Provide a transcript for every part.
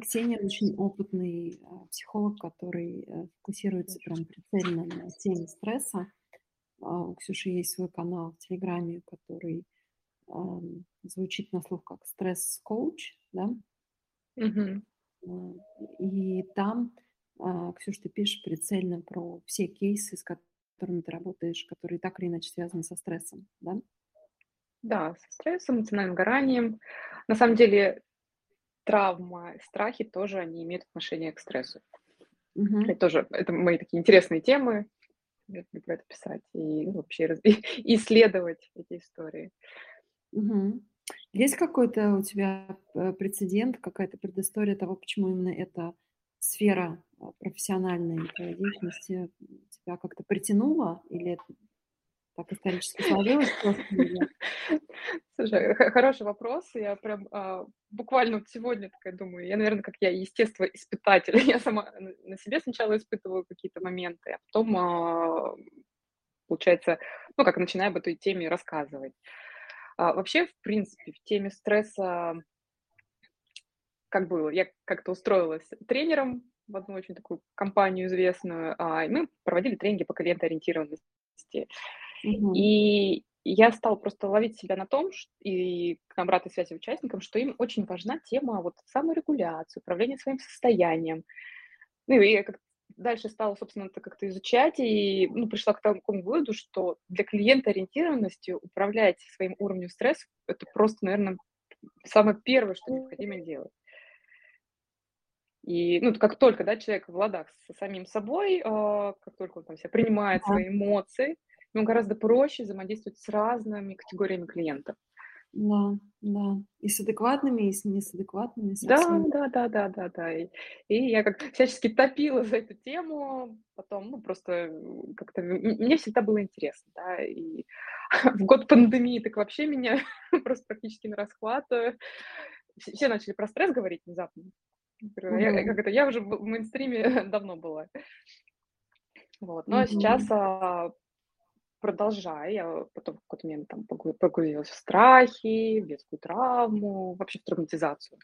Ксения очень опытный а, психолог, который э, фокусируется прям прицельно на теме стресса. А, у Ксюши есть свой канал в Телеграме, который звучит на слух как стресс-коуч, да? А, И там, а, Ксюш, ты пишешь прицельно про все кейсы, с которыми ты работаешь, которые так или иначе связаны со стрессом, да? Да, со стрессом, эмоциональным выгоранием. На самом деле травма, страхи тоже, они имеют отношение к стрессу. Мгм. Это тоже, это мои такие интересные темы. Я люблю это писать и ну, вообще раз- и исследовать эти истории. Мгм. Есть какой-то у тебя э, прецедент, какая-то предыстория того, почему именно эта сфера а, профессиональной деятельности тебя как-то притянула? Или так исторически сложилось Слушай, хороший вопрос. Я прям а, буквально сегодня такая думаю, я, наверное, как я естествоиспытатель. Я сама на себе сначала испытываю какие-то моменты, а потом, а, получается, ну, как начинаю об этой теме рассказывать. А, вообще, в принципе, в теме стресса, как было, я как-то устроилась тренером в одну очень такую компанию известную, и мы проводили тренинги по клиентоориентированности. Мгм. И я стала просто ловить себя на том, и к обратной связи участникам, что им очень важна тема вот саморегуляции, управления своим состоянием. Ну, и я как дальше стала, собственно, это как-то изучать, и ну, пришла к такому выводу, что для клиента ориентированности управлять своим уровнем стресса– это просто, наверное, самое первое, что необходимо делать. И, ну, как только, да, человек в ладах со самим собой, а, как только он там себя принимает Да. свои эмоции, ему гораздо проще взаимодействовать с разными категориями клиентов. Да, да. И с адекватными, и с не с адекватными, со Да, всеми. да, да, да, да, да. И, и я как всячески топила за эту тему, потом, ну, просто как-то мне всегда было интересно, да, и в год пандемии так вообще меня просто практически на расхват. э, Все начали про стресс говорить внезапно. Я говорю, «А я- Мгм. как это, я уже в мейнстриме давно была. Вот. Но сейчас Мгм. а, продолжаю, я потом в какой-то момент там погру- погрузилась в страхи, в детскую травму, вообще в травматизацию.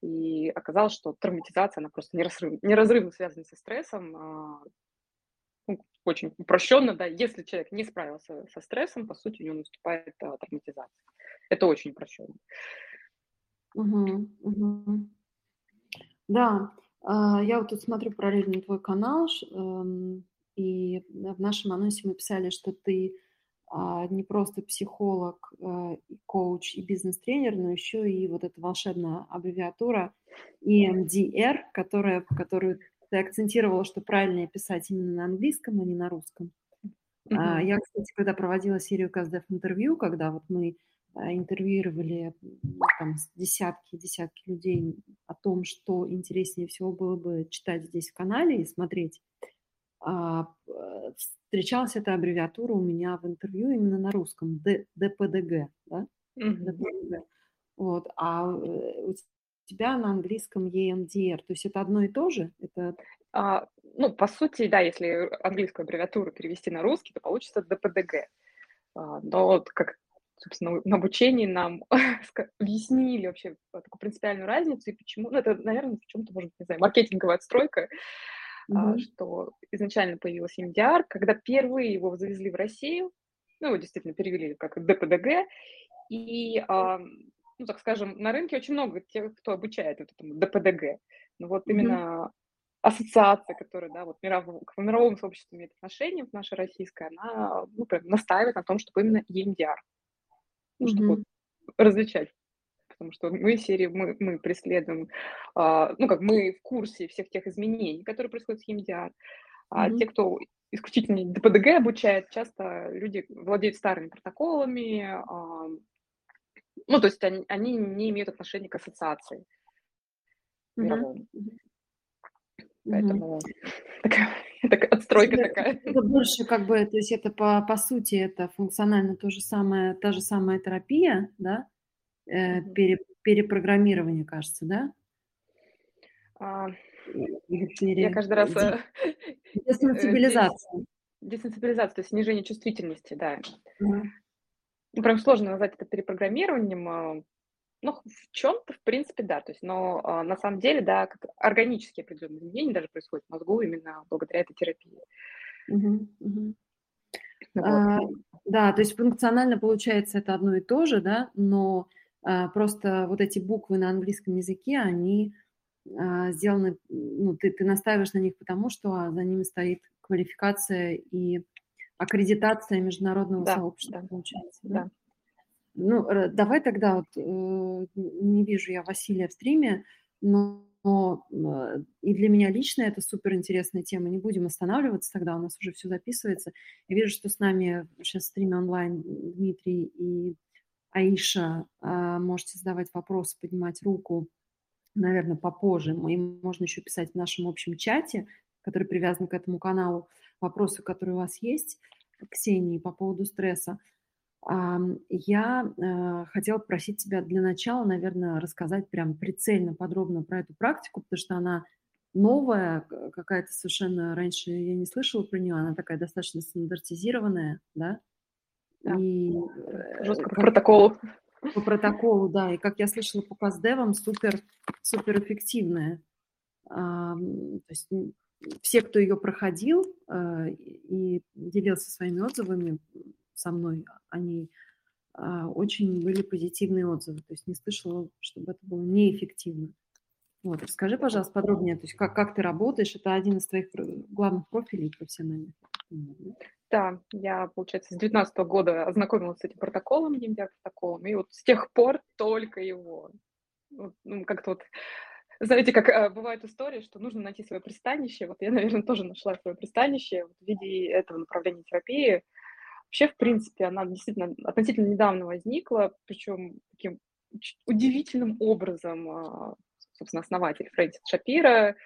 И оказалось, что травматизация, она просто неразрыв- неразрывно связана со стрессом. а, ну, очень упрощенно, да, если человек не справился со стрессом, по сути, у него наступает а, травматизация. Это очень упрощенно. Мгм. Мгм. Да, а, я вот тут смотрю параллельно твой канал, эм, и в нашем анонсе мы писали, что ты а, не просто психолог, э, и коуч и бизнес-тренер, но еще и вот эта волшебная аббревиатура EMDR, которая, которую ты акцентировала, что правильнее писать именно на английском, а не на русском. А. Я, кстати, когда проводила серию КСДФ интервью, когда вот мы а, интервьюировали там десятки десятки людей о том, что интереснее всего было бы читать здесь в канале и смотреть, встречалась эта аббревиатура у меня в интервью именно на русском, Д- ДПДГ, да? ДПДГ. Вот, а э, у тебя на английском EMDR, то есть это одно и то же? Это А, ну, по сути, да, если английскую аббревиатуру перевести на русский, то получится ДПДГ. А, но вот как, собственно, на обучении нам объяснили вообще такую принципиальную разницу и почему, ну, это, наверное, в чем-то, может быть, не знаю, маркетинговая отстройка, Мгм. что изначально появился MDR, когда впервые его завезли в Россию, ну, его действительно перевели как ДПДГ, и, а, ну, так скажем, на рынке очень много тех, кто обучает вот этому ДПДГ. Но вот Мгм. именно ассоциация, которая, да, вот мировому, к мировому сообществу имеет отношение, наша российская, она, ну, прям настаивает на том, чтобы именно EMDR, ну, чтобы вот различать. Потому что мы серии, мы, мы преследуем, а, ну, как мы в курсе всех тех изменений, которые происходят с EMDR, а те, Мгм. кто исключительно ДПДГ обучает, часто люди владеют старыми протоколами, а, ну, то есть они, они не имеют отношения к ассоциации мировому. Мгм. Поэтому такая, отстройка это такая. это больше как бы, то есть это по по сути, это функционально то же самое, та же самая терапия, да? Э, пере перепрограммирование, кажется, да? А, Я каждый э, раз э, э, десенсибилизация. десенсибилизация, то есть снижение чувствительности, да. Ну, прям сложно назвать это перепрограммированием. а, Ну, в чем-то, в принципе, да. То есть, но а, на самом деле, да, как органические определенные изменения даже происходят в мозгу именно благодаря этой терапии. Угу, угу. Вот. А, да, то есть функционально получается это одно и то же, да, но просто вот эти буквы на английском языке, они а, сделаны, ну, ты, ты настаиваешь на них потому, что а, за ними стоит квалификация и аккредитация международного да, сообщества, да, получается. Да? да. Ну, давай тогда вот, э, не вижу я Василия в стриме, но но э, и для меня лично это супер интересная тема. Не будем останавливаться тогда, у нас уже все записывается. Я вижу, что с нами сейчас в стриме онлайн Дмитрий и Аиша. А, можете задавать вопросы, поднимать руку, наверное, попозже. И можно еще писать в нашем общем чате, который привязан к этому каналу, вопросы, которые у вас есть, Ксении, по поводу стресса. Я э, хотела попросить тебя для начала, наверное, рассказать прям прицельно, подробно про эту практику, потому что она новая, какая-то совершенно раньше я не слышала про нее, она такая достаточно стандартизированная, да? Да. И э, жестко по протоколу. По протоколу, да. И как я слышала по каздевам, супер, супер эффективная. То есть все, кто ее проходил э, и делился своими отзывами, со мной, они а, очень были позитивные отзывы. То есть не слышала, чтобы это было неэффективно. Вот, расскажи, пожалуйста, подробнее, то есть как, как ты работаешь, это один из твоих главных профилей профессиональных. Да, я, получается, с 2019 года ознакомилась с этим протоколом, EMDR-протоколом, и вот с тех пор только его. Вот, ну, как-то вот, знаете, как э, бывает история, что нужно найти свое пристанище. Вот я, наверное, тоже нашла свое пристанище в виде этого направления терапии. Вообще, в принципе, она действительно относительно недавно возникла, причем таким удивительным образом, а, собственно, основатель Фрэнсис Шапира,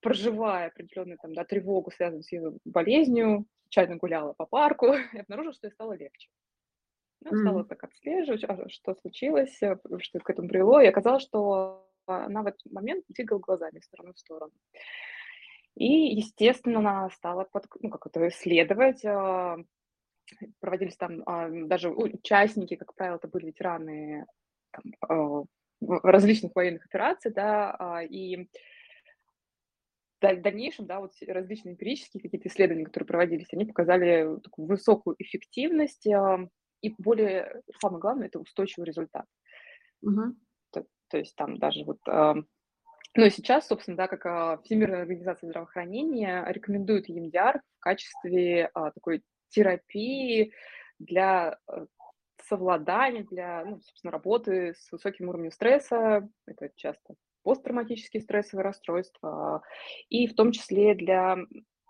проживая определенную там, да, тревогу, связанную с ее болезнью, случайно гуляла по парку и обнаружила, что ей стало легче. Ну, стала mm. так отслеживать, а что случилось, э, что к этому привело, и оказалось, что она в этот момент двигала глазами из стороны в сторону. И, естественно, она стала под, ну, как это исследовать, проводились там а, даже участники, как правило, это были ветераны там, а, различных военных операций, да, а, и в дальнейшем, да, вот различные эмпирические какие-то исследования, которые проводились, они показали такую высокую эффективность и более, самое главное, это устойчивый результат. Угу. То, то есть там даже вот ну и сейчас, собственно, да, как Всемирная организация здравоохранения рекомендует EMDR в качестве а, такой терапии для э, совладания, для, ну, собственно, работы с высоким уровнем стресса. Это часто посттравматические стрессовые расстройства, и в том числе для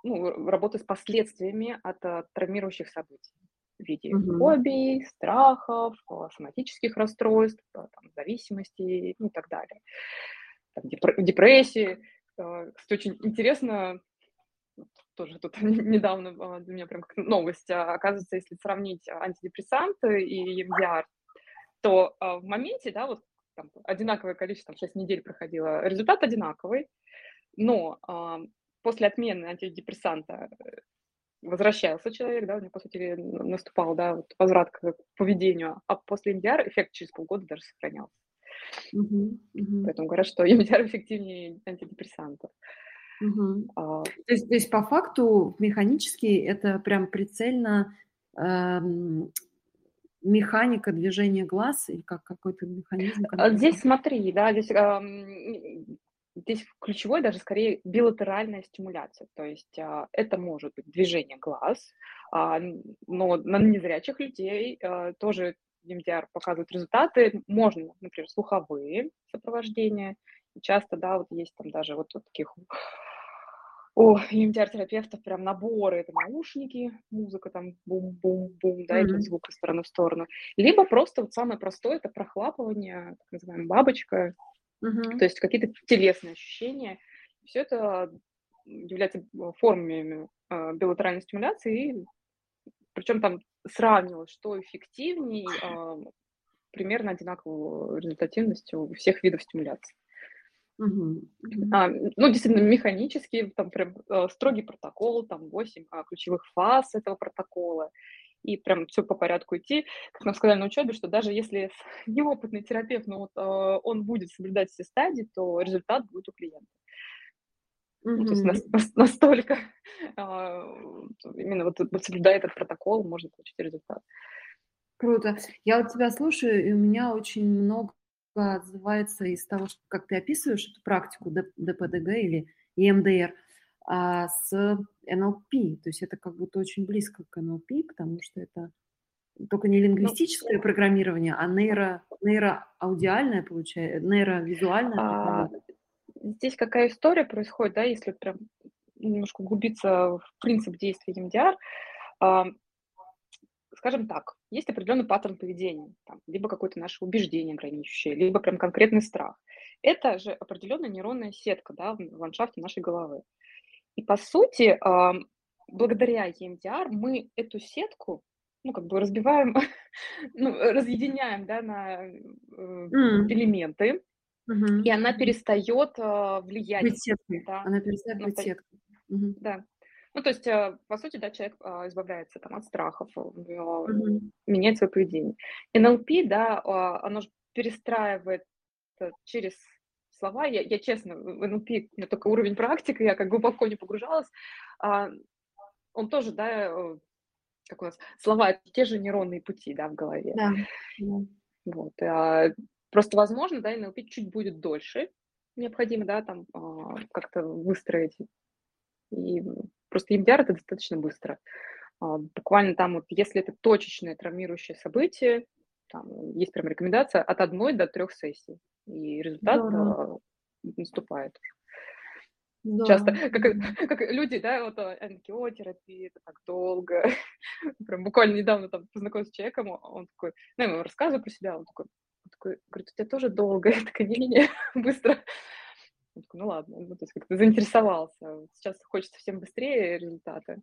ну, работы с последствиями от, от травмирующих событий в виде mm-hmm. фобий, страхов, э, соматических расстройств, э, там, зависимости ну, и так далее. Там, депрессии. Кстати, очень интересно, тоже тут недавно для меня прям как новость. А, оказывается, если сравнить антидепрессанты и EMDR, то в моменте, да, вот там, одинаковое количество, там, 6 недель проходило, результат одинаковый, но после отмены антидепрессанта э, возвращался человек, да, у него, по сути, наступал, да, вот возврат к поведению, а после EMDR эффект через полгода даже сохранялся. Uh-huh, uh-huh. Поэтому говорят, что EMDR эффективнее антидепрессантов. Угу. А, то, есть, то есть по факту механически это прям прицельно э, механика движения глаз или как какой-то механизм? А здесь смотри, да, здесь, э, здесь ключевой даже скорее билатеральная стимуляция, то есть э, это может быть движение глаз, э, но на незрячих людей э, тоже EMDR показывает результаты, можно, например, слуховые сопровождения, часто, да, вот есть там даже вот, вот таких у EMDR-терапевтов прям наборы, это наушники, музыка там бум-бум-бум, да, mm-hmm. идет звук из стороны в сторону. Либо просто вот самое простое, это прохлапывание, так называемая бабочка, mm-hmm. то есть какие-то телесные ощущения. Все это является формами э, билатеральной стимуляции, и, причем там сравнивалось, что эффективнее, э, примерно одинаковую результативность у всех видов стимуляции. Угу. А, ну, действительно, механический, там прям э, строгий протокол, там 8 а, ключевых фаз этого протокола. и прям все по порядку идти. Как нам сказали на учебе, что даже если неопытный терапевт, но вот, э, он будет соблюдать все стадии, то результат будет у клиента. Mm-hmm. Ну, то есть настолько а, именно вот, вот соблюдая этот протокол, можно получить результат. Круто. Я вот тебя слушаю, и у меня очень много отзывается из того, что, как ты описываешь эту практику ДПДГ или ЕМДР а, с НЛП. То есть это как будто очень близко к НЛП, потому что это только не ну, лингвистическое программирование, а нейро, нейроаудиальное, получается, нейровизуальное. А, здесь какая история происходит, да, если прям немножко углубиться в принцип действия а, скажем так, есть определенный паттерн поведения, там, либо какое-то наше убеждение ограничивающее, либо прям конкретный страх. Это же определенная нейронная сетка да, в ландшафте нашей головы. И по сути, благодаря EMDR мы эту сетку ну, как бы разбиваем, ну, разъединяем, да, на mm. элементы, mm-hmm. и она перестает uh, влиять. Быть сеткой. Да, она перестает быть сеткой. Mm-hmm. Да. Ну, то есть, uh, по сути, да, человек uh, избавляется там от страхов, mm-hmm. меняет свое поведение. НЛП, да, оно же перестраивает через слова. Я, я честно, в НЛП у меня только уровень практики, я как глубоко не погружалась. А, он тоже, да, э, как у нас, слова, те же нейронные пути, да, в голове. Да. Вот. А, просто, возможно, да, НЛП чуть будет дольше необходимо, да, там а, как-то выстроить. И просто EMDR это достаточно быстро. А, буквально там вот, если это точечное травмирующее событие, там есть прям рекомендация от одной до трех сессий, и результат а, наступает. Да. Часто, как, как люди, да, вот а, они такие, о, терапия, это так долго. Прям буквально недавно там познакомился с человеком, он такой, ну, я ему рассказываю про себя, он такой, он такой говорит, у тебя тоже долго, я такая, не-не-не, быстро. Он такой, ну ладно, ну, то есть как-то заинтересовался. Сейчас хочется всем быстрее результаты.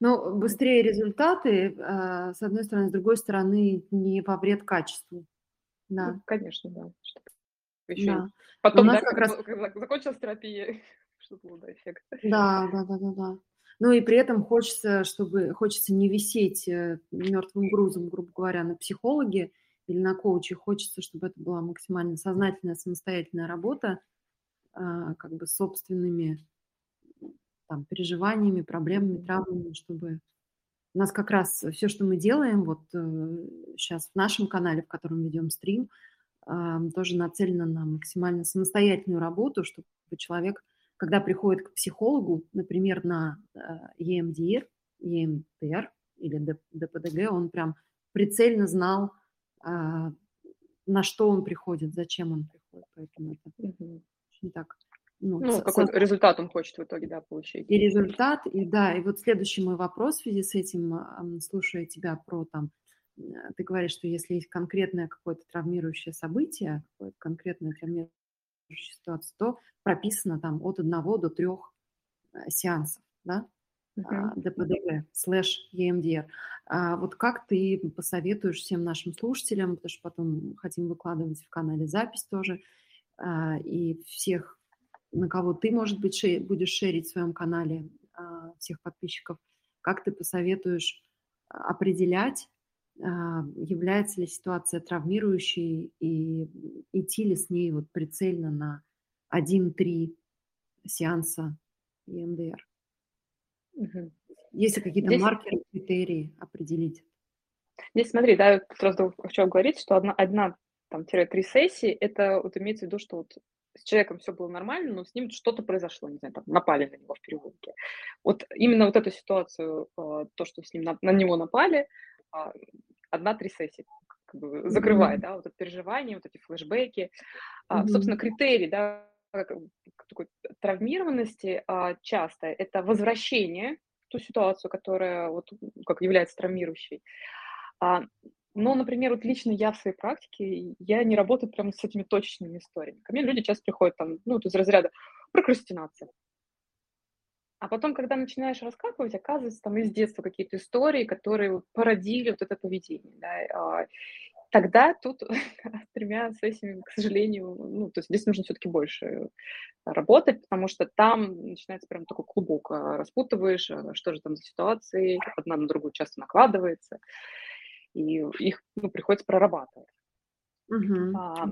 Ну, быстрее результаты, а, с одной стороны, с другой стороны, не во вред качеству. Да. Ну, конечно, да. Еще да. Потом, да, как раз... закончилась терапия, что-то было, да, эффект. Да, да, да, да, да. Ну и при этом хочется, чтобы хочется не висеть э, мертвым грузом, грубо говоря, на психологе или на коуче. Хочется, чтобы это была максимально сознательная, самостоятельная работа, как бы собственными там, переживаниями, проблемами, травмами, чтобы у нас как раз все, что мы делаем, вот сейчас э, в нашем канале, в котором ведем стрим, тоже нацелено на максимально самостоятельную работу, чтобы человек, когда приходит к психологу, например, на EMDR, э, EMDR или ДПДГ, он прям прицельно знал, а, на что он приходит, зачем он приходит. Поэтому это очень так ну, ну какой со... результат он хочет в итоге, да, получить. И результат, и да, и вот следующий мой вопрос в связи с этим, слушая тебя про там, э, ты говоришь, что если есть конкретное какое-то травмирующее событие, какое-то конкретное травмирующее ситуация, то прописано там от одного до трех э, сеансов, да, uh-huh. ДПДГ слэш EMDR. А вот как ты посоветуешь всем нашим слушателям, потому что потом хотим выкладывать в канале запись тоже, и всех на кого ты, может быть, шер, будешь шерить в своем канале а, всех подписчиков, как ты посоветуешь а, определять, а, является ли ситуация травмирующей и идти ли с ней вот прицельно на 1-3 сеанса EMDR? Угу. Есть ли какие-то Здесь... маркеры, критерии определить? Здесь смотри, да, сразу хочу говорить, что одна, одна там, три сессии, это вот имеется в виду, что вот с человеком все было нормально, но с ним что-то произошло, не знаю, там, напали на него в переулке. Вот именно вот эту ситуацию, а, то, что с ним на, на него напали, а, одна-три сессии как бы закрывает, mm-hmm. да, вот это переживание, вот эти флешбеки. Mm-hmm. Собственно, критерий, да, такой травмированности часто это возвращение в ту ситуацию, которая вот как является травмирующей. Но, например, вот лично я в своей практике, я не работаю прямо с этими точечными историями. Ко мне люди часто приходят там, ну, вот из разряда прокрастинация. А потом, когда начинаешь раскапывать, оказывается, там из детства какие-то истории, которые породили вот это поведение. Да? А, тогда тут с тремя сессиями, к сожалению, ну, то есть здесь нужно все-таки больше работать, потому что там начинается прям такой клубок, а, распутываешь, а, что же там за ситуации, одна на другую часто накладывается, и их ну, приходится прорабатывать. Uh-huh. А,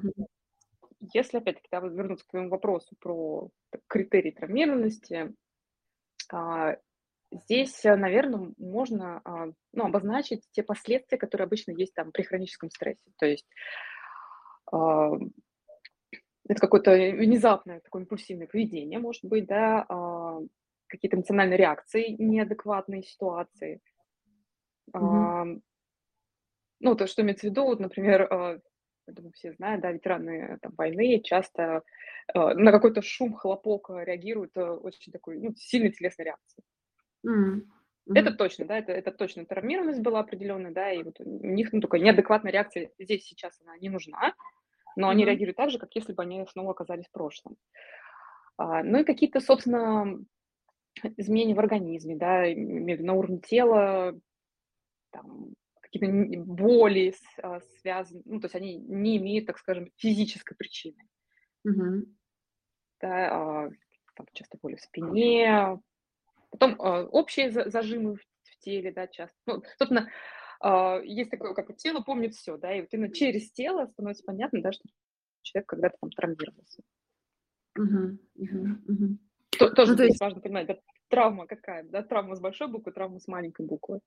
если, опять-таки, да, вернуться к твоему вопросу про критерии травмированности, а, Здесь, наверное, можно а, ну, обозначить те последствия, которые обычно есть там при хроническом стрессе. То есть а, это какое-то внезапное такое импульсивное поведение, может быть, да, а, какие-то эмоциональные реакции, неадекватные ситуации. Mm-hmm. Ну, то, что имеется в виду, вот, например, я думаю, все знают, да, ветераны там, войны часто на какой-то шум, хлопок реагируют очень такой, ну, сильной телесной реакцией. Mm-hmm. Это точно, да, это, это точно травмированность была определенная, да, и вот у них ну, такая неадекватная реакция здесь сейчас она не нужна, но mm-hmm. они реагируют так же, как если бы они снова оказались в прошлом. А, ну и какие-то, собственно, изменения в организме, да, на уровне тела, там, какие-то боли а, связаны, ну, то есть они не имеют, так скажем, физической причины. Mm-hmm. Да, а, там часто боли в спине, Потом э, общие зажимы в, теле, да, часто. Ну, собственно, есть такое, как тело помнит все, да, и вот именно через тело становится понятно, да, что человек когда-то там травмировался. Угу, угу, угу. То, тоже ну, то есть... важно понимать, да, травма какая, да, травма с большой буквы, травма с маленькой буквы.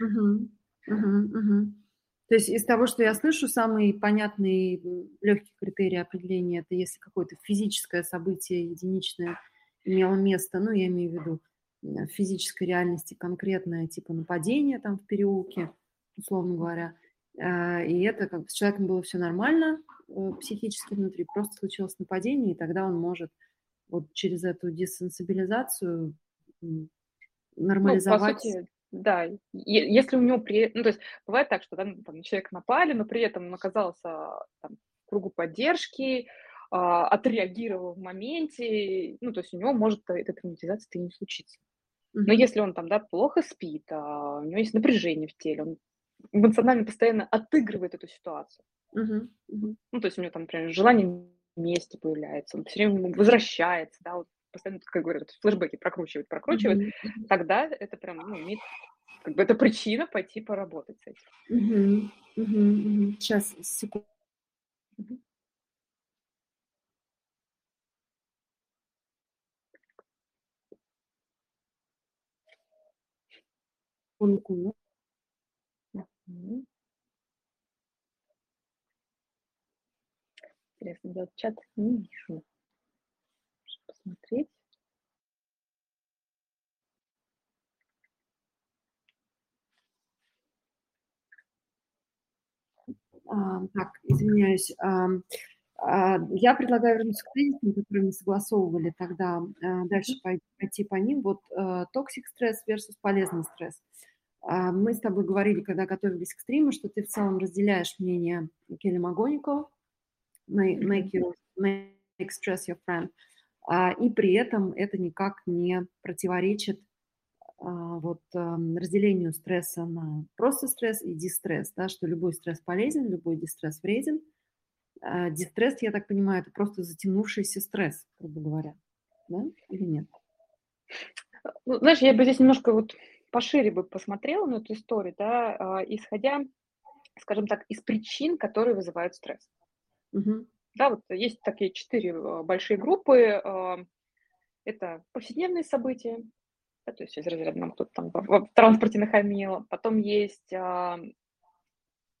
Угу, угу, угу. То есть из того, что я слышу, самый понятный легкий критерий определения это если какое-то физическое событие единичное имело место, ну, я имею в виду Э, физической реальности конкретное, типа нападение там в переулке, условно говоря. Э, и это как бы с человеком было все нормально э, психически внутри, просто случилось нападение, и тогда он может вот через эту десенсибилизацию нормализовать. Ну, сути, да, если у него при... Ну, то есть бывает так, что да, там, человек напали, но при этом он оказался там, в кругу поддержки, а, отреагировал в моменте, ну, то есть у него может эта травматизация и не случиться. Но если он там, да, плохо спит, а у него есть напряжение в теле, он эмоционально постоянно отыгрывает эту ситуацию. Uh-huh. Uh-huh. Ну, то есть у него там, например, желание вместе появляется, он все время возвращается, да, вот постоянно, как говорят, флешбеки прокручивает, прокручивает, uh-huh. тогда это прям, ну, имеет, как бы, это причина пойти поработать с этим. Uh-huh. Uh-huh. Сейчас, секунду. Секундку. Интересно, я чат не вижу. Посмотреть. А, так, извиняюсь. А, а, я предлагаю вернуться к тезисам, которые мы согласовывали тогда, дальше пойти по ним. Вот toxic stress versus полезный стресс. Мы с тобой говорили, когда готовились к стриму, что ты в целом разделяешь мнение Келли МакГонигал, how make you, make stress your friend, и при этом это никак не противоречит а, вот разделению стресса на просто стресс и дистресс, да, что любой стресс полезен, любой дистресс вреден. Дистресс, я так понимаю, это просто затянувшийся стресс, грубо говоря, да, или нет? Ну, знаешь, я бы здесь немножко вот пошире бы посмотрела на эту историю, да, а, исходя, скажем так, из причин, которые вызывают стресс. Угу. Да, вот есть такие четыре а, большие группы. А, это повседневные события, да, то есть из разряда нам кто-то там в транспорте нахамил. Потом есть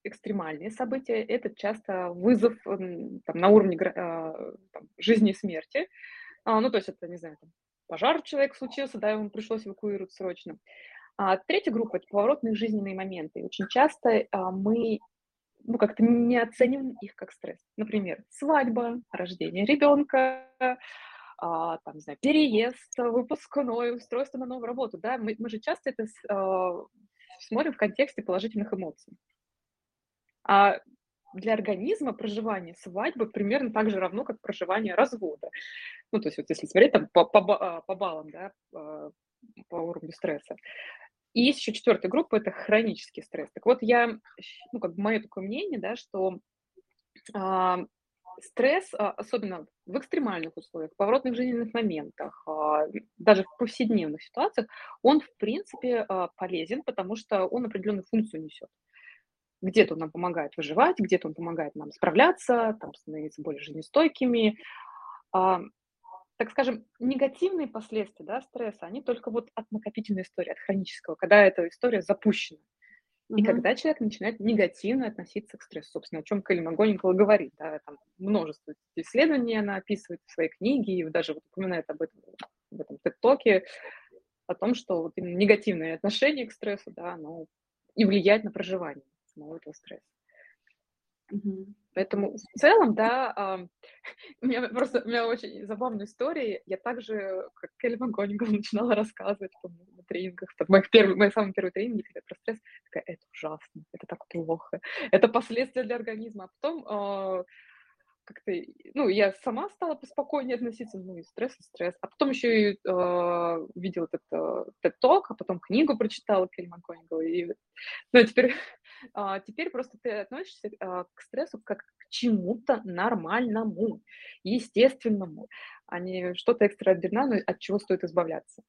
экстремальные события. Это часто вызов там, на уровне там, жизни и смерти. Ну, то есть это, не знаю, там, пожар человек случился, да, ему пришлось эвакуировать срочно. А третья группа – это поворотные жизненные моменты. Очень часто а, мы ну, как-то не оцениваем их как стресс. Например, свадьба, рождение ребенка, а, там, не знаю, переезд, выпускной, устройство на новую работу. Да? Мы, мы же часто это а, смотрим в контексте положительных эмоций. А для организма проживание свадьбы примерно так же равно, как проживание развода. Ну, то есть вот если смотреть там по, по, по баллам, да, а, по уровню стресса. И есть еще четвертая группа, это хронический стресс. Так вот, я, ну, как бы мое такое мнение, да, что а, стресс, а, особенно в экстремальных условиях, в поворотных жизненных моментах, а, даже в повседневных ситуациях, он, в принципе, а, полезен, потому что он определенную функцию несет. Где-то он нам помогает выживать, где-то он помогает нам справляться, там, становиться более жизнестойкими. Так скажем, негативные последствия да, стресса, они только вот от накопительной истории, от хронического, когда эта история запущена. И когда человек начинает негативно относиться к стрессу, собственно, о чем Келли Магоникова говорит, да, там множество исследований она описывает в своей книге, и даже вот упоминает об этом в этом TED-токе, о том, что вот негативное отношение к стрессу, да, оно и влияет на проживание самого этого стресса. Поэтому в целом, да, у меня просто у меня очень забавная история. Я также, как Келли Макгонигал, начинала рассказывать помню, на тренингах, в моих первых, мои самые первые тренинги, когда про стресс, такая, это ужасно, это так плохо, это последствия для организма. А потом а, как-то, ну, я сама стала поспокойнее относиться, ну, и стресс, и стресс. А потом еще и э, видела этот TED Talk, а потом книгу прочитала Келли Макгонигал. И, ну, теперь, э, теперь просто ты относишься э, к стрессу как к чему-то нормальному, естественному, а не что-то экстраординарное, от чего стоит избавляться.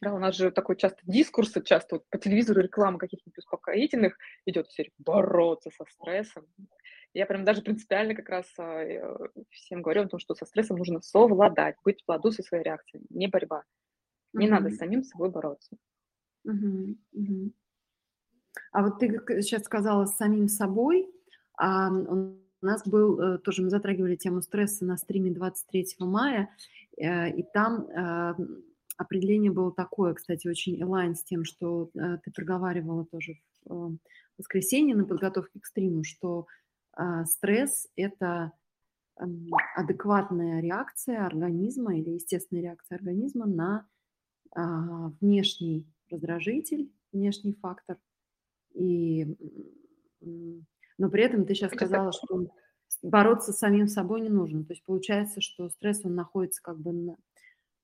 Да, у нас же такой часто дискурс, часто вот по телевизору реклама каких-нибудь успокоительных идет в серии бороться со стрессом. Я прям даже принципиально как раз а, э, всем говорю о том, что со стрессом нужно совладать, быть в ладу со своей реакцией, не борьба. Не mm-hmm. надо с самим собой бороться. Mm-hmm. А вот ты сейчас сказала с самим собой, а у нас был, э, тоже мы затрагивали тему стресса на стриме 23 мая, э, и там определение было такое, кстати, очень элайн с тем, что э, ты проговаривала тоже в э, воскресенье на подготовке к стриму, что э, стресс – это э, адекватная реакция организма или естественная реакция организма на э, внешний раздражитель, внешний фактор. И, но при этом ты сейчас сказала, что бороться с самим собой не нужно. То есть получается, что стресс, он находится как бы на,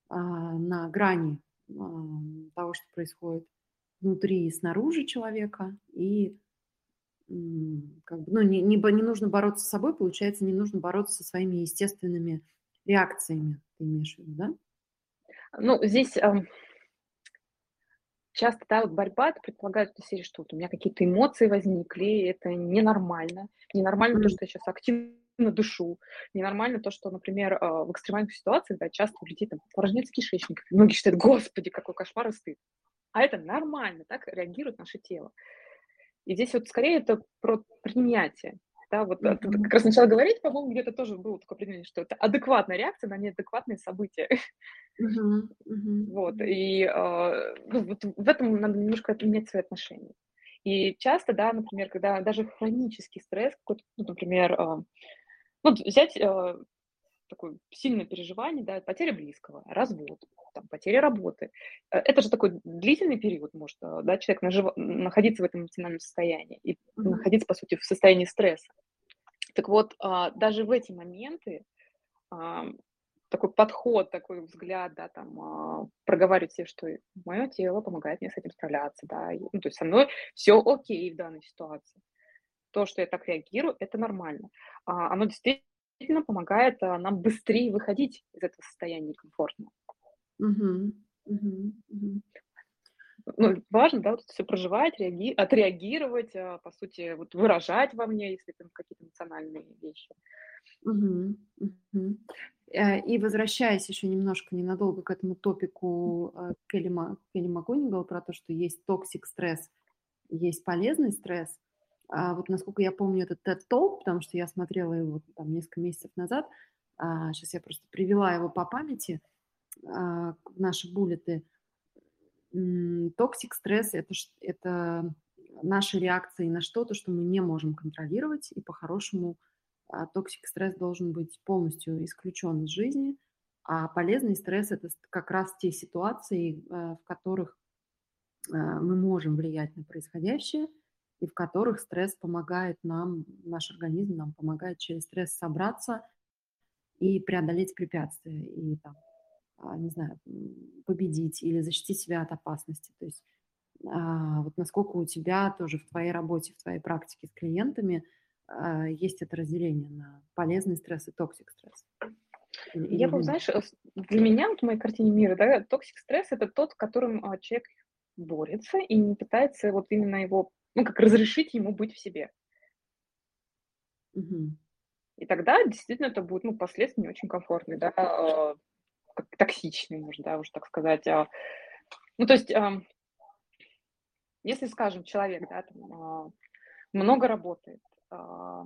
а, на грани того, что происходит внутри и снаружи человека, и как бы, ну, не, не, не нужно бороться с собой, получается, не нужно бороться со своими естественными реакциями, ты имеешь в виду, да? Ну, здесь э, часто, да, вот борьба, это предполагает этой серии, что вот у меня какие-то эмоции возникли, это ненормально. Ненормально mm-hmm. то, что я сейчас активно душу. Ненормально то, что, например, а, в экстремальных ситуациях да, часто у людей там порожняется кишечник. Многие считают, господи, какой кошмар и стыд. А это нормально, так реагирует наше тело. И здесь вот скорее это про принятие. Да, вот mm-hmm. ты как раз начала говорить, по-моему, где-то тоже было такое определение, что это адекватная реакция на неадекватные события. Mm-hmm. Mm-hmm. Вот, и э, ну, вот в этом надо немножко менять свои отношения. И часто, да, например, когда даже хронический стресс, какой-то, ну, например, э, ну, взять э, такое сильное переживание, да, потеря близкого, развод, там, потеря работы. Э, это же такой длительный период может, э, да, человек нажив... находиться в этом эмоциональном состоянии и mm-hmm. находиться, по сути, в состоянии стресса. Так вот, а, даже в эти моменты а, такой подход, такой взгляд, да, там, а, проговаривать себе, что мое тело помогает мне с этим справляться, да, ну, то есть со мной все окей в данной ситуации то, что я так реагирую, это нормально. А, оно действительно помогает а, нам быстрее выходить из этого состояния комфортного. Угу, угу, угу. Ну, важно, да, вот все проживать, реаги... отреагировать, а, по сути, вот выражать вовне, если там какие-то эмоциональные вещи. Угу, угу. И возвращаясь еще немножко ненадолго к этому топику Келли, Келли МакГонигал про то, что есть toxic stress, есть полезный стресс – а вот насколько я помню этот TED Talk, потому что я смотрела его там несколько месяцев назад, а, сейчас я просто привела его по памяти а, наши буллеты. Toxic stress это, – это наши реакции на что-то, что мы не можем контролировать, и по-хорошему а, toxic stress должен быть полностью исключен из жизни, а полезный стресс – это как раз те ситуации, в которых мы можем влиять на происходящее – и в которых стресс помогает нам, наш организм нам помогает через стресс собраться и преодолеть препятствия, и там, а, не знаю, победить или защитить себя от опасности. То есть а, вот насколько у тебя тоже в твоей работе, в твоей практике с клиентами а, есть это разделение на полезный стресс и toxic stress? Или, Я бы, знаешь, э, для меня, вот в моей картине мира, да, toxic stress – это тот, которым человек борется и не пытается вот именно его, ну, как разрешить ему быть в себе. Угу. И тогда действительно это будет, ну, последствия не очень комфортные, да, э, как токсичные, можно, да, уже так сказать. А. Ну, то есть, если, скажем, человек, да, там, а, много работает, а,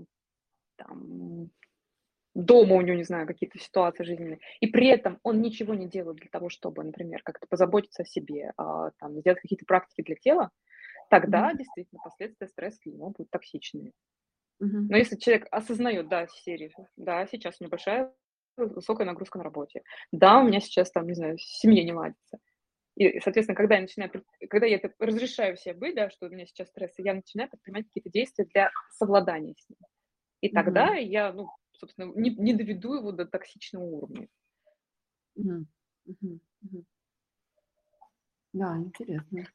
там, дома у него, не знаю, какие-то ситуации жизненные, и при этом он ничего не делает для того, чтобы, например, как-то позаботиться о себе, там, сделать какие-то практики для тела, тогда mm-hmm. действительно последствия стресса для него будут токсичными. Mm-hmm. Но если человек осознает, да, серии, да, сейчас у меня большая высокая нагрузка на работе, да, у меня сейчас там, не знаю, семья не ладится, и, соответственно, когда я начинаю, когда я это разрешаю себе быть, да, что у меня сейчас стресс, я начинаю предпринимать какие-то действия для совладания с ним. И тогда mm-hmm. я, ну, собственно, не, не доведу его до токсичного уровня. Mm-hmm. Mm-hmm. Да, интересно.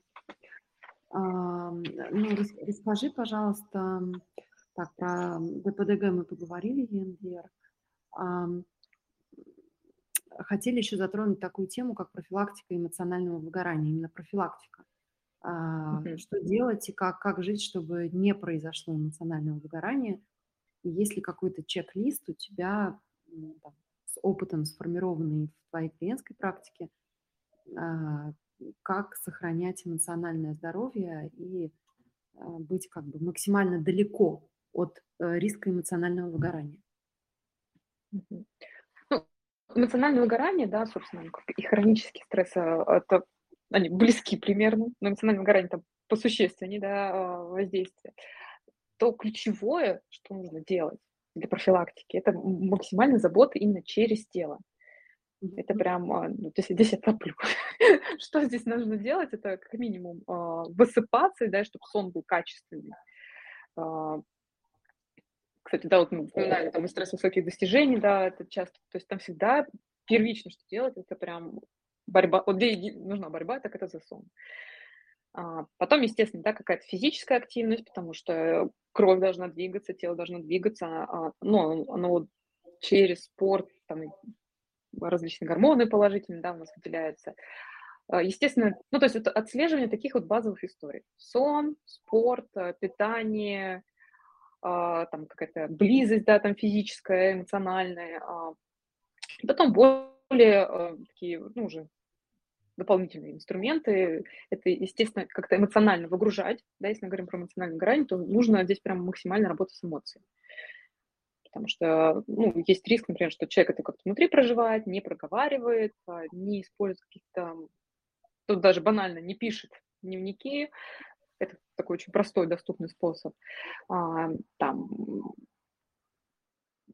А, ну, расскажи, пожалуйста, так, про ДПДГ мы поговорили, ЕМДР. А, хотели еще затронуть такую тему, как профилактика эмоционального выгорания, именно профилактика. Uh-huh. Что делать и как, как жить, чтобы не произошло эмоционального выгорания? И есть ли какой-то чек-лист у тебя там, с опытом, сформированный в твоей клиентской практике, а, как сохранять эмоциональное здоровье и а, быть как бы максимально далеко от э, риска эмоционального выгорания? Uh-huh. Эмоциональное выгорание, да, собственно, и хронический стресс, а, это они близки примерно, но эмоциональное выгорание там посущественнее, да, а, воздействие, то ключевое, что нужно делать для профилактики, это максимальная забота именно через тело. Это прям, а, ну, если здесь я топлю. что здесь нужно делать, это как минимум высыпаться, да, чтобы сон был качественный. Кстати, да, вот мы упоминали, там и стресс высоких достижений, да, это часто, то есть там всегда первично, что делать, это прям борьба, вот где нужна борьба, так это за сон. А, потом, естественно, да, какая-то физическая активность, потому что кровь должна двигаться, тело должно двигаться, а, ну, оно вот через спорт, там, различные гормоны положительные, да, у нас выделяются. А, естественно, ну, то есть это отслеживание таких вот базовых историй. Сон, спорт, питание, а, там какая-то близость, да, там физическая, эмоциональная. А. Потом более такие, ну, уже дополнительные инструменты. Это, естественно, как-то эмоционально выгружать. Да, если мы говорим про эмоциональное грань, то нужно здесь прям максимально работать с эмоциями. Потому что ну, есть риск, например, что человек это как-то внутри проживает, не проговаривает, не использует каких-то, тут даже банально не пишет дневники, это такой очень простой, доступный способ. А, там,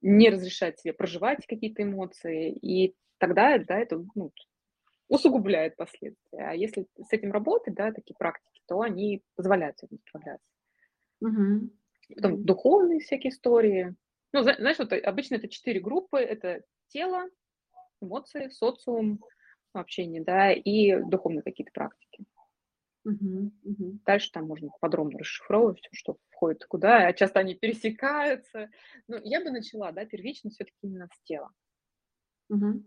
не разрешать себе проживать какие-то эмоции, и тогда, да, это ну, усугубляет последствия. А если с этим работать, да, такие практики, то они позволяют этим справляться. Угу. Потом духовные всякие истории. Ну, знаешь, вот обычно это четыре группы. Это тело, эмоции, социум, общение, да, и духовные какие-то практики. Угу, угу. Дальше там можно подробно расшифровывать все, что входит куда, а часто они пересекаются. Но я бы начала, да, первично все-таки именно с тела. Угу.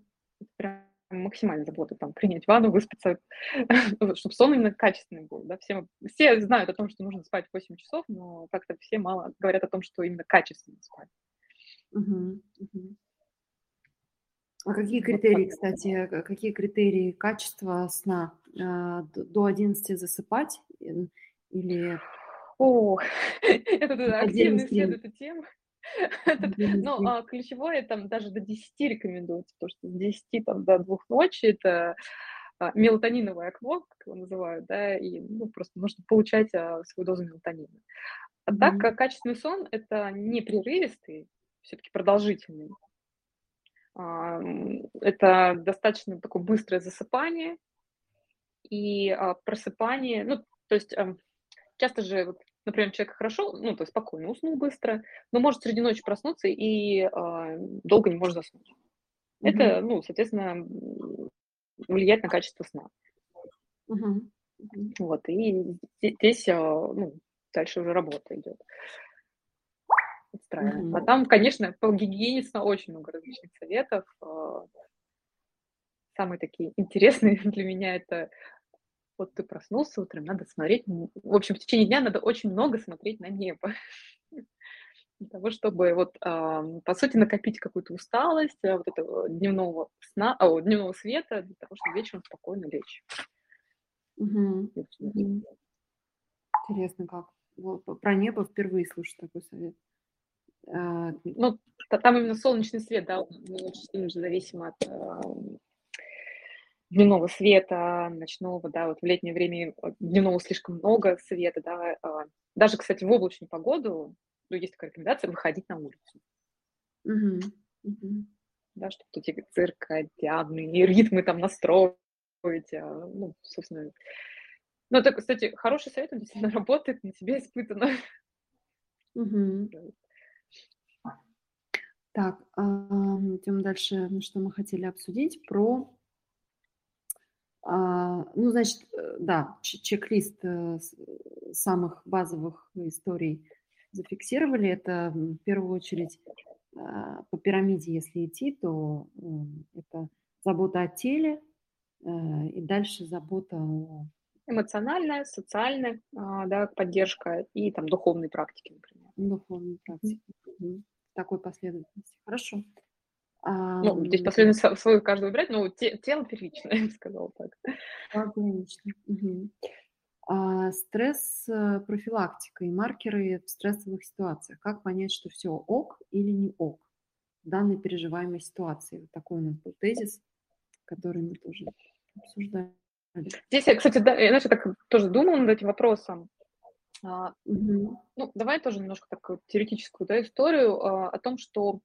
Прям максимально забота, там, принять ванну, выспаться, чтобы сон именно качественный был, да, все, все знают о том, что нужно спать 8 часов, но как-то все мало говорят о том, что именно качественно спать. А какие критерии, кстати, какие критерии качества сна? А, до 11 засыпать или... О, это активно исследую эту тему. Ну, а ключевое там даже до 10 рекомендуется, потому что с 10 там, до 2 ночи это а, мелатониновое окно, как его называют, да, и ну, просто нужно получать свою дозу мелатонина. А так, качественный сон – это не прерывистый, все-таки продолжительный, это достаточно такое быстрое засыпание и а, просыпание. Ну, то есть часто же, вот, например, человек хорошо, ну, то есть спокойно уснул быстро, но может среди ночи проснуться и а, долго не может заснуть. Mm-hmm. Это, ну, соответственно, влиять на качество сна. Мгм. Вот, и здесь, а, ну, дальше уже работа идет. Отстраиваем. А Мгм. там, конечно, по гигиене сна очень много различных советов. А. Самые такие интересные для меня- это вот ты проснулся утром, надо смотреть, в общем, в течение дня надо очень много смотреть на небо. Для того, чтобы вот, ам, по сути, накопить какую-то усталость, а, вот этого дневного сна, о, дневного света для того, чтобы вечером спокойно лечь. Мгм. Интересно как. Вот про небо впервые слышу такой совет. А. Ну, та там именно солнечный свет, да, очень сильно же зависим от, ам, дневного света, ночного, да. Вот в летнее время, э, дневного слишком много света, да. А, даже, кстати, в облачную погоду, ну, есть такая рекомендация выходить на улицу. Да, чтобы вот эти циркадианные ритмы там настроить, а, ну, собственно. Ну, это, кстати, хороший совет, он действительно работает, на себе испытано. Мгм. Так, идем дальше. Что мы хотели обсудить? Про а, ну, значит, э, да, че чек-лист, э, с самых базовых историй зафиксировали. Это, в первую очередь, а, по пирамиде если идти, то, это забота о теле, э, и дальше забота о Эмоциональная, социальная, а, да, поддержка и там духовные практики, например. духовной Мгм. практике. Такой последовательности. Хорошо. Ну, здесь последовательность св свою каждый выбирать, но те тело первично, я бы сказала так. Логично. Мгм. А, стресс, э, профилактика и маркеры в стрессовых ситуациях. Как понять, что всё ок или не ок в данной переживаемой ситуации? Вот такой у нас был тезис, который мы тоже обсуждали. Здесь я, кстати, да, я, знаешь, я так тоже думала над этим вопросом. А, Мгм. ну, давай тоже немножко такую теоретическую, да, историю, а, о том, что,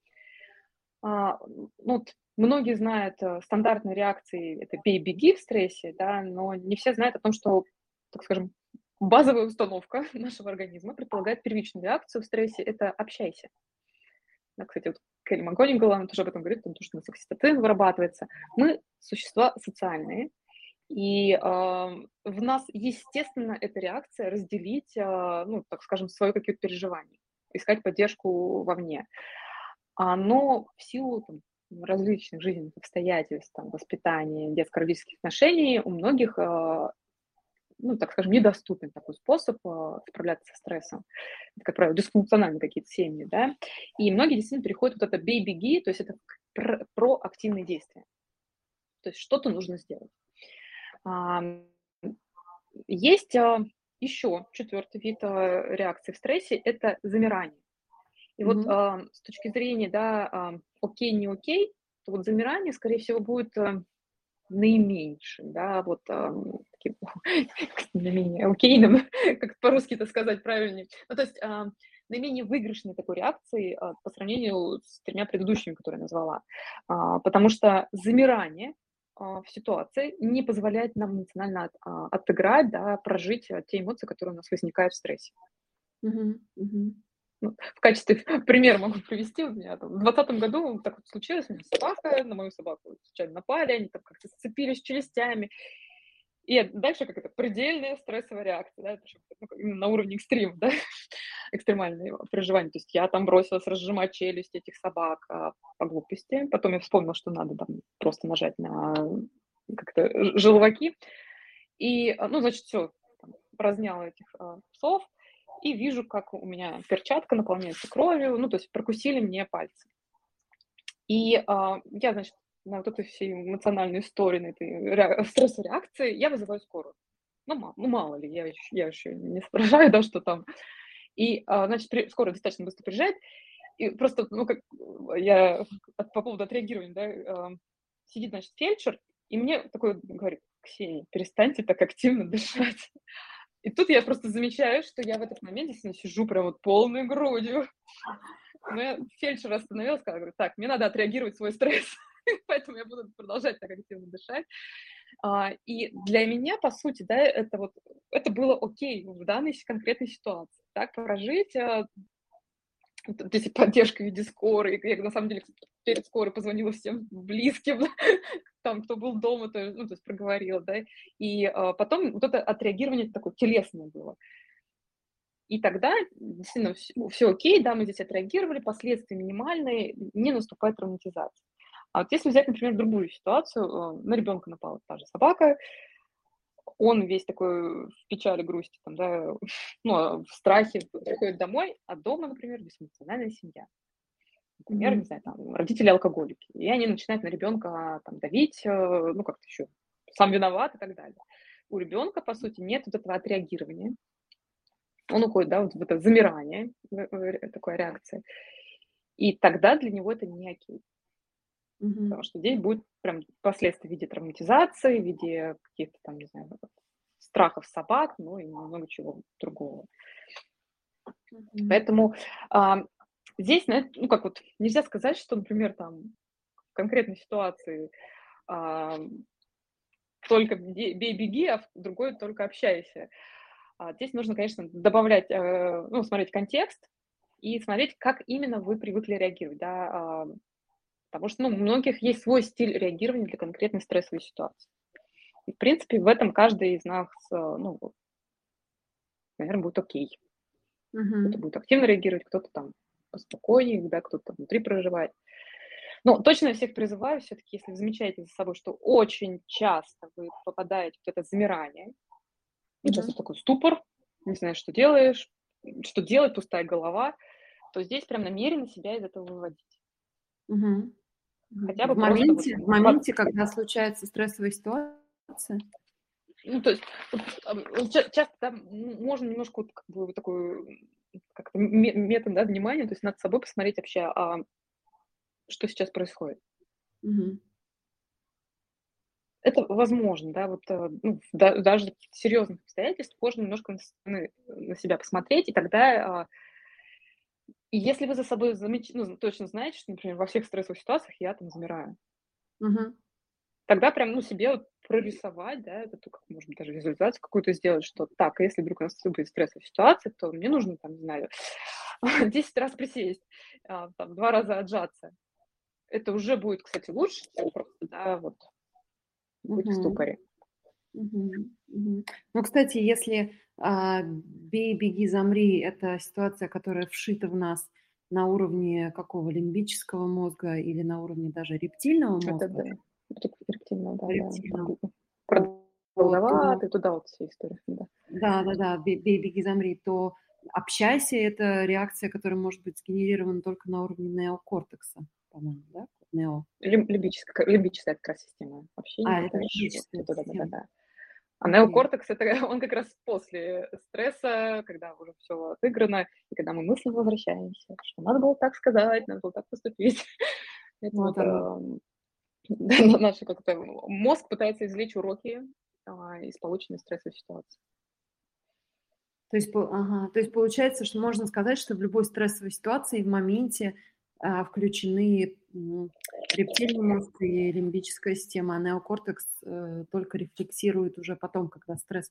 а, ну вот многие знают, э, стандартные реакции- это "бей, беги" в стрессе, да, но не все знают о том, что, так скажем, базовая установка нашего организма предполагает первичную реакцию в стрессе- это "общайся". Да, кстати, вот Келли МакГонигалл, она тоже об этом говорит, потому что у нас окситоцин вырабатывается. Мы существа социальные, и, ам, в нас, естественно, эта реакция разделить, а, ну, так скажем, свои какие-то переживания, искать поддержку вовне. А, но в силу там различных жизненных обстоятельств, там, воспитания, детско-родительских отношений у многих, а, ну, так скажем, недоступен такой способ, а, справляться со стрессом. Это, как правило, дисфункциональные какие-то семьи, да. И многие действительно переходят вот это "бей, беги", то есть это к пр проактивные действия. То есть что-то нужно сделать. Ам, есть, а, еще 4 вид, а, реакции в стрессе- это замирание. И вот, Мгм. ам, с точки зрения, да, окей, не окей, то вот замирание, скорее всего, будет, а, наименьшим, да, вот, таким наименее окейным, как по-русски это сказать правильнее. Ну, то есть, а, наименее выигрышной такой реакцией, а, по сравнению с 3 предыдущими, которые я назвала. А, потому что замирание, а, в ситуации не позволяет нам эмоционально а, отыграть, да, прожить, а, те эмоции, которые у нас возникают в стрессе. Мгм. Ну, в качестве примера могу привести. У меня там в 20 году так вот случилось, у меня собака, на мою собаку случайно напали, они там как-то сцепились челюстями. И дальше как это предельная стрессовая реакция, да, это ну, на уровне экстрим, да, экстремальные переживания. То есть я там бросилась разжимать челюсть этих собак, а, по глупости. Потом я вспомнила, что надо там просто нажать на как-то желваки. И, а, ну, значит, там разняла этих, а, псов и вижу, как у меня перчатка наполняется кровью, ну, то есть прокусили мне пальцы. И, а, я, значит, на вот этой всей эмоциональной истории, на этой ре стрессовой реакции я вызываю скорую. Ну, ма ну, мало ли, я я ещё не соображаю, да, что там. И, а, значит, при скорая достаточно быстро приезжает, и просто, ну, как я по поводу отреагирования, да, ам, сидит, значит, фельдшер, и мне такой говорит: "Ксения, перестаньте так активно дышать". И тут я просто замечаю, что я в этот момент действительно сижу прям вот полной грудью. Но я фельдшера остановила, сказала, говорю: "Так, мне надо отреагировать свой стресс, поэтому я буду продолжать так активно дышать". А, и для меня, по сути, да, это вот, это было окей в данной конкретной ситуации. Так прожить, а то поддержка в виде скорой. Я на самом деле перед скорой позвонила всем близким, там, кто был дома, то, ну, то есть проговорила, да, и а, потом вот это отреагирование такое телесное было. И тогда действительно все, все окей, да, мы здесь отреагировали, последствия минимальные, не наступает травматизация. А вот если взять, например, другую ситуацию, а, на ребенка напала та же собака, он весь такой в печали, грусти, там, да, ну, в страхе приходит домой, а дома, например, дисфункциональная семья. Например, mm-hmm. не знаю, там, родители алкоголики. И они начинают на ребенка там давить, э, ну, как-то еще сам виноват и так далее. У ребенка, по сути, нет вот этого отреагирования. Он уходит, да, вот в это замирание, такая реакция. И тогда для него это не окей. Mm-hmm. Потому что здесь будет прям последствия в виде травматизации, в виде каких-то там, не знаю, страхов собак, ну и много чего другого. Mm-hmm. Поэтому а, здесь, ну как вот, нельзя сказать, что, например, там в конкретной ситуации а, только бей, беги, а в другой только общайся. А, здесь нужно, конечно, добавлять, э, ну, смотреть контекст и смотреть, как именно вы привыкли реагировать, да, а, Потому что ну, у многих есть свой стиль реагирования для конкретной стрессовой ситуации. И, в принципе, в этом каждый из нас, э, ну, наверное, будет окей. Uh-huh. Кто-то будет активно реагировать, кто-то там поспокойнее, да, кто-то внутри проживает. Но точно я всех призываю, все-таки, если вы замечаете за собой, что очень часто вы попадаете в это замирание, uh-huh. часто такой ступор, не знаешь, что делаешь, что делать, пустая голова, то здесь прям намеренно себя из этого выводить. Угу. Хотя бы в моменте, вот, в моменте, когда случается стрессовая ситуация. Ну, то есть часто там можно немножко вот, как бы, вот такой как метод да, внимания, то есть над собой посмотреть вообще, а что сейчас происходит. Угу. Это возможно, да, вот э, ну, да, даже в серьезных обстоятельствах можно немножко на, на себя посмотреть, и тогда а, и если вы за собой замеч... ну, точно знаете, что, например, во всех стрессовых ситуациях я там замираю, угу. тогда прям, ну, себе вот прорисовать, да, это как, быть, даже визуализацию какую-то сделать, что так, если вдруг у нас будет стрессовая ситуация, то мне нужно, там, не знаю, 10 раз присесть, а, там, два раза отжаться. Это уже будет, кстати, лучше, чем просто, да, вот, быть угу. в ступоре. Угу. Угу. Ну, кстати, если а, «бей, беги, замри» – это ситуация, которая вшита в нас на уровне какого? Лимбического мозга или на уровне даже рептильного мозга? Это да, рептильного, да. Рептильного. Да. Продолговатый, туда вот все истории. Да, да, да, да. «бей, беги, замри», то «общайся» – это реакция, которая может быть сгенерирована только на уровне неокортекса, по-моему, да? Нео. Лимбическая, лимбическая как раз система общения. А, это лимбическая да, да, да. А неокортекс это он как раз после стресса, когда уже все отыграно, и когда мы мысленно возвращаемся, что надо было так сказать, надо было так поступить. Это вот, эм, наш как-то мозг пытается извлечь уроки а, из полученной стрессовой ситуации. То есть, ага, то есть получается, что можно сказать, что в любой стрессовой ситуации в моменте включены рептильный мозг и лимбическая система, а неокортекс э, только рефлексирует уже потом, когда стресс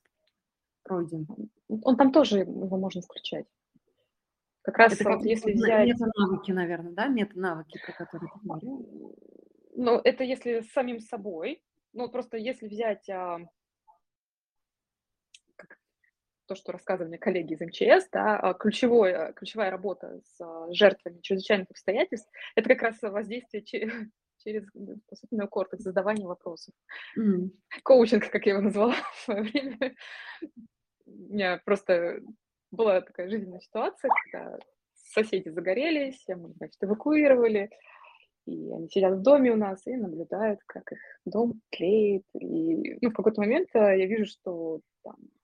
пройден. Он там тоже его можно включать. Как раз это как если взять... Мета-навыки, наверное, да? Мета-навыки, про которые ты говоришь. Ну, это если с самим собой. Ну, просто если взять а, то, что рассказывали мне коллеги из МЧС, да, а, ключевое, ключевая работа с а, жертвами чрезвычайных обстоятельств – это как раз воздействие через, по сути, неокортекс, задавание вопросов. Mm. Коучинг, как я его назвала в свое время. У меня просто была такая жизненная ситуация, когда соседи загорелись, мы, значит, эвакуировали, и они сидят в доме у нас и наблюдают, как их дом тлеет. И ну, в какой-то момент а, я вижу, что там, а,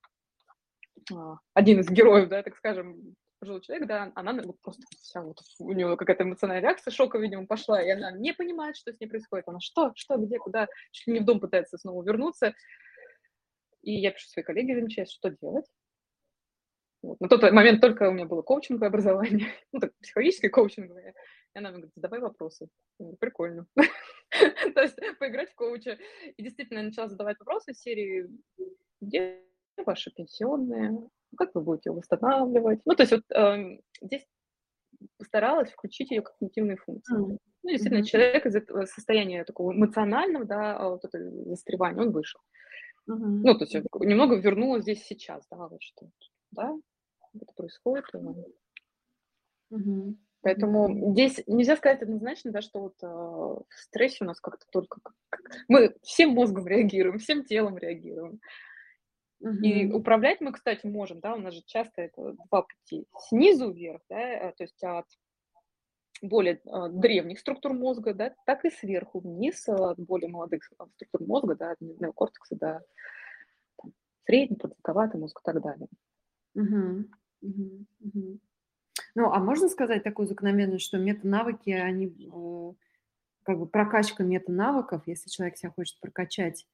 один из героев, да, так скажем, пожилой человек, да, она вот просто вся вот у нее какая-то эмоциональная реакция, шока, видимо, пошла, и она не понимает, что с ней происходит. Она что, что, где, куда, чуть ли не в дом пытается снова вернуться. И я пишу своей коллеге замечать, что делать. Вот. На тот момент только у меня было коучинговое образование, ну, так, психологическое коучинговое. И она мне говорит, задавай вопросы. Говорю, прикольно. То есть поиграть в коуча. И действительно, я начала задавать вопросы в серии, где ваши пенсионные, как вы будете восстанавливать. Ну, то есть вот э, здесь постаралась включить ее когнитивные функции. Mm-hmm. Ну, действительно, mm-hmm. человек из этого состояния такого эмоционального, да, а вот это застревания, он вышел. Mm-hmm. Ну, то есть немного вернулась здесь сейчас, да, вот что, да, это происходит. Mm-hmm. Поэтому здесь нельзя сказать однозначно, да, что вот э, в стрессе у нас как-то только... Как, мы всем мозгом реагируем, всем телом реагируем. Угу. И управлять мы, кстати, можем, да, у нас же часто это два пути. Снизу вверх, да, э, то есть от более э, древних структур мозга, да, так и сверху вниз от более молодых структур мозга, да, от неокортекса до там, средний, продолговатый мозг и так далее. Угу. Угу. Угу. Ну, а можно сказать такую закономерность, что метанавыки, они э, как бы прокачка метанавыков, если человек себя хочет прокачать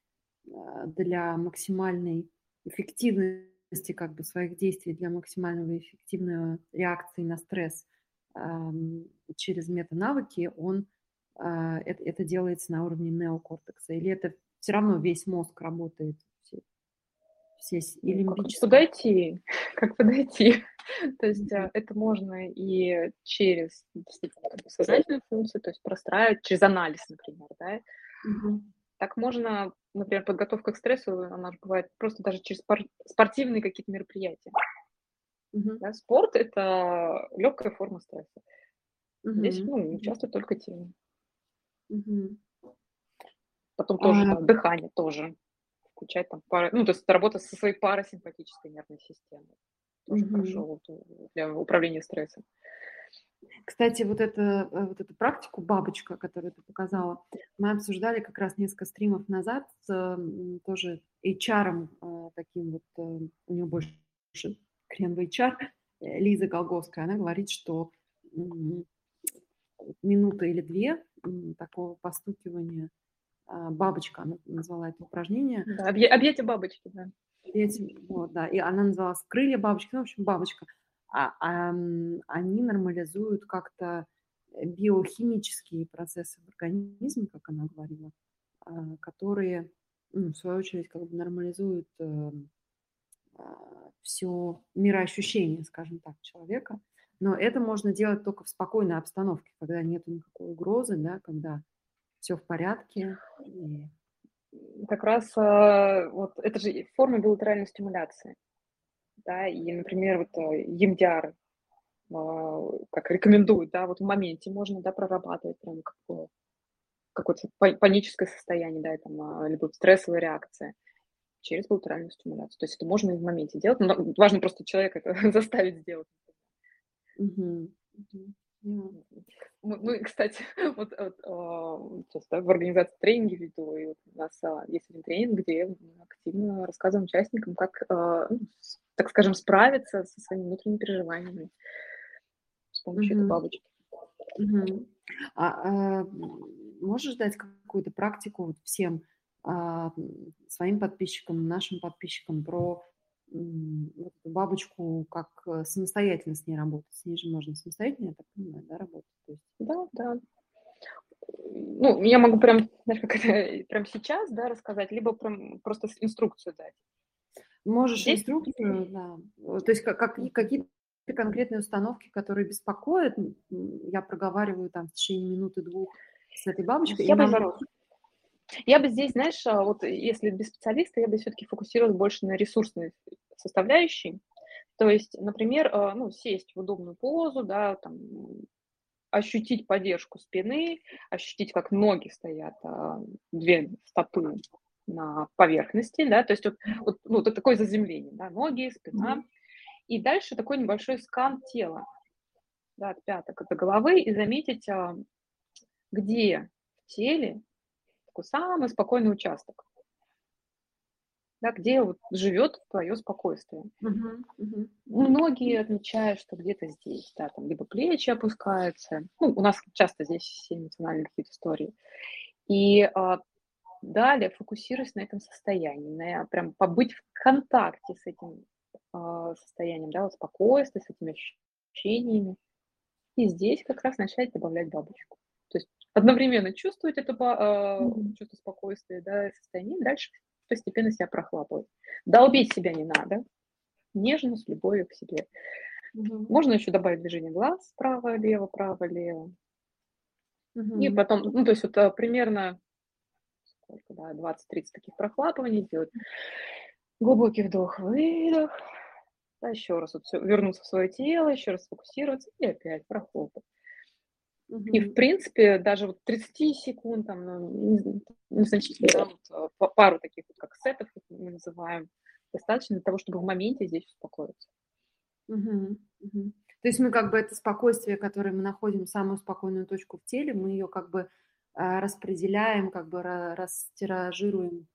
э, для максимальной эффективности как бы своих действий для максимального эффективной реакции на стресс через метанавыки, он а, это, это делается на уровне неокортекса? Или это все равно весь мозг работает? Все, все, ну, как подойти? Как подойти? То есть mm-hmm. это можно и через сознательную функцию, то есть простраивать, через анализ, например, да? Mm-hmm. Так можно, например, подготовка к стрессу, она же бывает просто даже через спортивные какие-то мероприятия. Uh-huh. Да, спорт – это легкая форма стресса. Uh-huh. Здесь ну, часто только тело. Uh-huh. Потом тоже uh-huh. там, дыхание тоже. Включать там пары, ну, то есть работа со своей парасимпатической нервной системой. Тоже uh-huh. хорошо для управления стрессом. Кстати, вот, это, э, вот эту практику бабочка, которую ты показала, мы обсуждали как раз несколько стримов назад с тоже HR, э, таким вот, э, у него больше крен в HR, Лиза Голговская, она говорит, что минута или две такого постукивания а, бабочка, она назвала это упражнение. Да, объятие бабочки, да. Объятие, вот, да, и она называлась крылья бабочки, ну, в общем, бабочка а, а, они нормализуют как-то биохимические процессы в организме, как она говорила, а, которые, ну, в свою очередь, как бы нормализуют э, а, все мироощущение, скажем так, человека. Но это можно делать только в спокойной обстановке, когда нет никакой угрозы, да, когда все в порядке. И... Как раз э, вот это же форма билатеральной стимуляции да, и, например, вот EMDR, а, как рекомендуют, да, вот в моменте можно, да, прорабатывать прям как какое-то паническое состояние, да, там, а, либо стрессовая реакция через билатеральную стимуляцию. То есть это можно и в моменте делать, но важно просто человека это заставить сделать. Угу. Мы, кстати, вот, вот сейчас да, в организации тренинги веду, и вот у нас а, есть один тренинг, где мы активно рассказываем участникам, как ну, так скажем, справиться со своими внутренними переживаниями с помощью mm-hmm. этой бабочки. Mm-hmm. А, а можешь дать какую-то практику вот всем а, своим подписчикам, нашим подписчикам про вот эту бабочку, как э, самостоятельно с ней работать? С ней же можно самостоятельно, я так понимаю, да, работать? Да, да. Ну, я могу прям, знаешь, как это, прям сейчас, да, рассказать, либо прям просто инструкцию дать. Можешь Здесь? инструкцию, да. То есть как, как, какие-то конкретные установки, которые беспокоят, я проговариваю там в течение минуты-двух с этой бабочкой, я и наоборот. Я бы здесь, знаешь, а, вот если без специалиста, я бы все-таки фокусировалась больше на ресурсной составляющей. То есть, например, а, ну, сесть в удобную позу, да, там, ощутить поддержку спины, ощутить, как ноги стоят, а, две стопы на поверхности, да, то есть вот, вот, ну, вот такое заземление, да, ноги, спина, и дальше такой небольшой скан тела, да, от пяток до головы, и заметить, а, где в теле такой самый спокойный участок, да, где вот живет твое спокойствие. Uh-huh, uh-huh. Многие отмечают, что где-то здесь, да, там либо плечи опускаются, ну, у нас часто здесь все эмоциональные какие-то истории, и а, Далее фокусируясь на этом состоянии, на прям побыть в контакте с этим э, состоянием, да, вот спокойствие, с этими ощущениями. И здесь как раз начать добавлять бабочку. То есть одновременно чувствовать это э, чувство спокойствия, да, состояние, дальше постепенно себя прохлапывать. Долбить себя не надо, нежно, с любовью к себе. Мгм. Можно еще добавить движение глаз право-лево, право-лево. И Мгм. потом, ну, то есть вот а, примерно сколько, да, 20-30 таких прохлапываний делать. Глубокий вдох, выдох. Да, еще раз вот всё, вернуться в свое тело, еще раз сфокусироваться и опять прохлопать. И, в принципе, даже вот 30 секунд, там, ну, не- незначительно, да, вот, па- пару таких, вот, как сетов, как мы называем, достаточно для того, чтобы в моменте здесь успокоиться. Мгм. Мгм. То есть мы как бы это спокойствие, которое мы находим, самую спокойную точку в теле, мы ее как бы распределяем, как бы ра- растиражируем.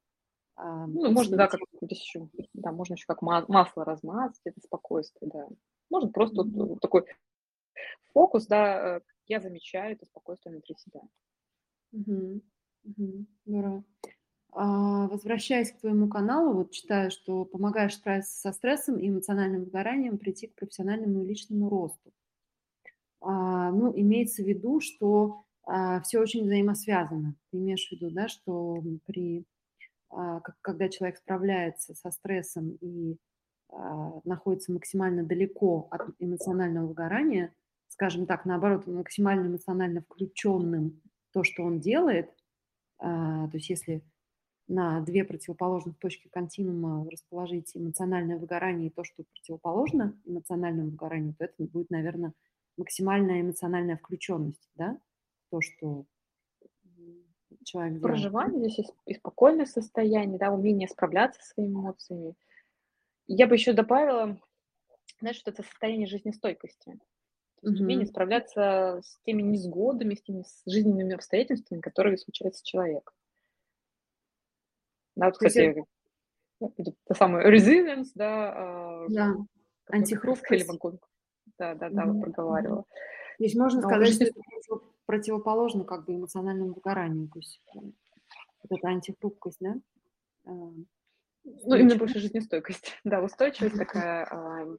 а, Ну, можно, да, как здесь еще, да, можно еще как ма- масло размазать, это спокойствие, да. Можно просто Мгм. вот такой фокус, да, э, я замечаю это спокойствие внутри себя. Мгм. Здорово. А, Возвращаясь к твоему каналу, вот читаю, что помогаешь справиться со стрессом и эмоциональным выгоранием, прийти к профессиональному и личному росту. А, Ну, имеется в виду, что все очень взаимосвязано. Ты имеешь в виду, да, что при, а, когда человек справляется со стрессом и а, находится максимально далеко от эмоционального выгорания, скажем так, наоборот, максимально эмоционально включенным то, что он делает, а, то есть если на две противоположных точки континуума расположить эмоциональное выгорание и то, что противоположно эмоциональному выгоранию, то это будет, наверное, максимальная эмоциональная включенность, да, то, что человек делает. Проживание здесь и, спокойное состояние, да, умение справляться со своими эмоциями. Я бы еще добавила, знаешь, что это состояние жизнестойкости. То есть умение справляться с теми несгодами, с теми жизненными обстоятельствами, которые случаются с человеком. Да, вот, кстати, ну, это самая resilience, да, а, да, антихрупкость. Да, да, да. Мгм. проговаривала. То есть можно Но сказать, что это против- противоположно как бы эмоциональному выгоранию, то есть э, вот эта антихрупкость, да, а, Ну, именно больше жизнестойкость. Да, устойчивость такая. а,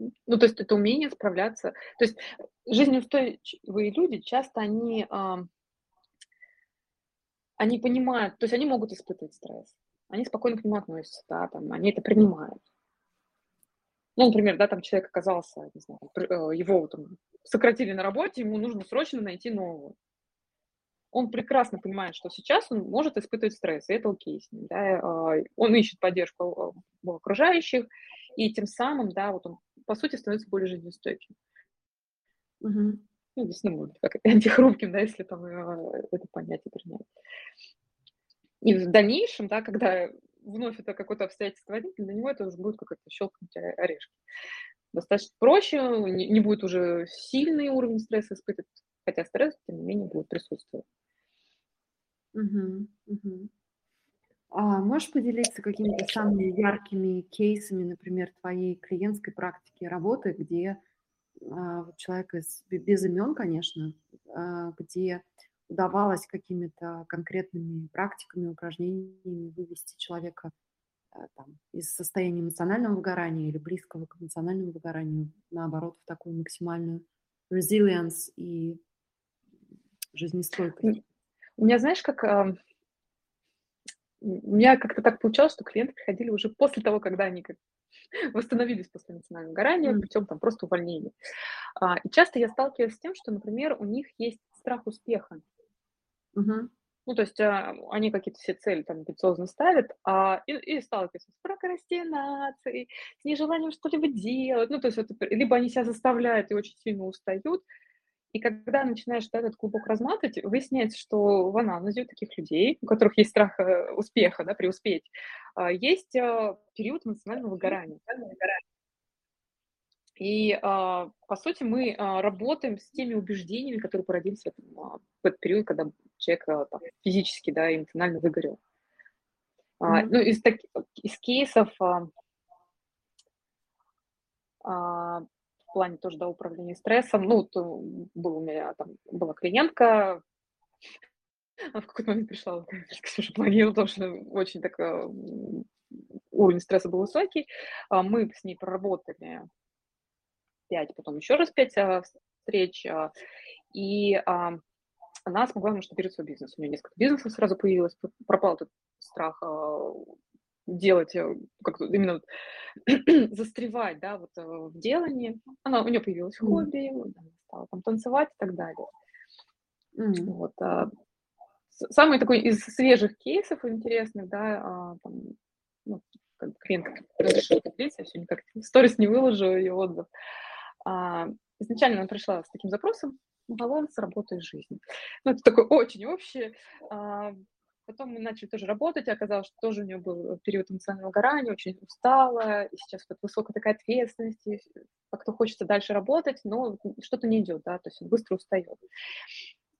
Ну, то есть это умение справляться. То есть жизнеустойчивые люди часто они, а, они понимают, то есть они могут испытывать стресс. Они спокойно к нему относятся, да, там, они это принимают. Ну, например, да, там человек оказался, не знаю, э, его там сократили на работе, ему нужно срочно найти нового. Он прекрасно понимает, что сейчас он может испытывать стресс, и это окей с ним, да, а, он ищет поддержку у окружающих, и тем самым, да, вот он, по сути, становится более жизнестойким. Мгм. Ну, действительно, может, как антихрупким, да, если там э, это понятие принять. И в дальнейшем, да, когда вновь это какое-то обстоятельство возникнет, для него это уже будет как-то щелкнуть орешки. Достаточно проще, не, не будет уже сильный уровень стресса испытывать, хотя стресс, тем не менее, будет присутствовать. Мгм. Мгм. А можешь поделиться какими-то самыми яркими кейсами, например, твоей клиентской практики работы, где а, человек из, бе- без имен, конечно, а, где удавалось какими-то конкретными практиками, упражнениями вывести человека а, там, из состояния эмоционального выгорания или близкого к эмоциональному выгоранию, наоборот, в такую максимальную resilience и жизнестойкость. У меня, знаешь, как у меня как-то так получалось, что клиенты приходили уже после того, когда они как восстановились после эмоционального горания М, путем там просто увольнения. А, И часто я сталкиваюсь с тем, что, например, у них есть страх успеха. Мгм, Ну, то есть а, они какие-то все цели там амбициозно ставят, а, и, и сталкиваются с прокрастинацией, с нежеланием что-либо делать. Ну, то есть это, либо они себя заставляют и очень сильно устают, и когда начинаешь да, этот клубок разматывать, выясняется, что в анамнезе у таких людей, у которых есть страх э, успеха, да, преуспеть, а, есть а, период эмоционального выгорания. И, а, по сути, мы а, работаем с теми убеждениями, которые породились в, этом, а, в этот период, когда человек там, физически, да, эмоционально выгорел. Мгм, ну, из, таки- из кейсов в плане тоже, да, управления стрессом, ну, вот, э, был у меня там, была клиентка, она в какой-то момент пришла, уже планировала, потому что очень так, уровень стресса был высокий, мы с ней проработали 5, потом еще раз 5 а, встреч, а, и а, она смогла масштабировать свой бизнес. У нее несколько бизнесов сразу появилось, пропал этот страх делать, э, как именно застревать, да, вот в делании. Она, у нее появилось хобби, она стала там танцевать и так далее. Mm. Вот, а, самый такой из свежих кейсов интересных, да, а, там, ну, как клиент разрешил поделиться, я все никак сторис не выложу ее отзыв. Изначально она пришла с таким запросом баланс работы и жизни. Ну, это такое очень общее. А, потом мы начали тоже работать, и оказалось, что тоже у нее был период эмоционального горания, очень устала, и сейчас вот высокая такая ответственность, как-то хочется дальше работать, но что-то не идет, да, то есть быстро устает.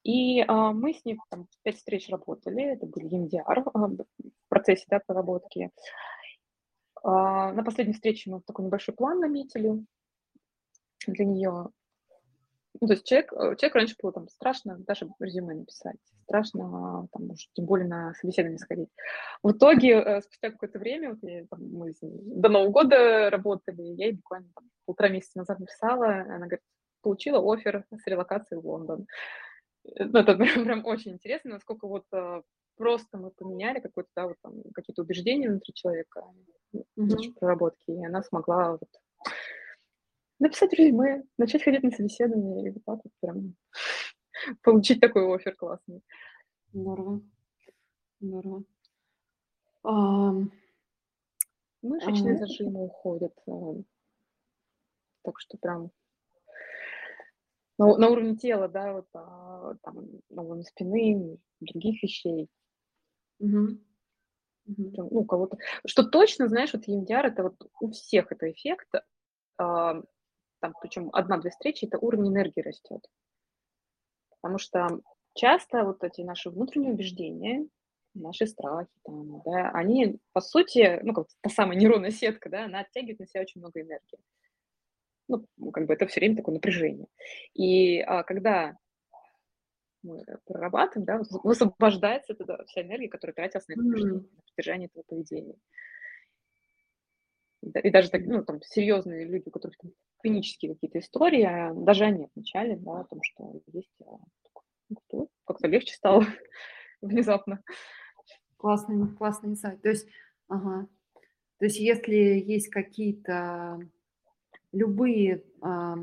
И а, мы с ней там пять встреч работали, это были EMDR а, в процессе да, проработки. А, на последней встрече мы такой небольшой план наметили для нее. Ну, то есть человек, э, человек раньше было там страшно даже резюме написать, страшно там, может, тем более на собеседование сходить. В итоге, э, спустя какое-то время, вот я, там, мы до Нового года работали, я ей буквально там, полтора месяца назад написала, она говорит, получила офер с релокацией в Лондон. Э, ну, это прям, прям очень интересно, насколько вот просто мы поменяли какое-то, да, вот там, какие-то убеждения внутри человека, mm-hmm. проработки, и она смогла вот написать резюме, начать ходить на собеседование, и вот так вот прям получить такой офер классный. Здорово. Здорово. А, Мышечные а... зажимы уходят. А, так что прям на, на уровне тела, да, вот а, там, на уровне спины, других вещей. Угу. Угу. Ну, кого-то. Что точно, знаешь, вот EMDR, это вот у всех это эффект, а, там, причем одна-две встречи, это уровень энергии растет. Потому что часто вот эти наши внутренние убеждения, наши страхи, там, да, они, по сути, ну, как та самая нейронная сетка, да, она оттягивает на себя очень много энергии. Ну, как бы это все время такое напряжение. И а, когда мы прорабатываем, да, высвобождается тогда вся энергия, которая тратилась на это mm-hmm. на поддержание этого поведения. И даже так, ну, там, серьезные люди, у которых там, клинические какие-то истории, а даже они отмечали, да, о том, что есть а, ну, как-то легче стало внезапно. Классный, классный инсайт. То есть, ага. То есть, если есть какие-то любые э,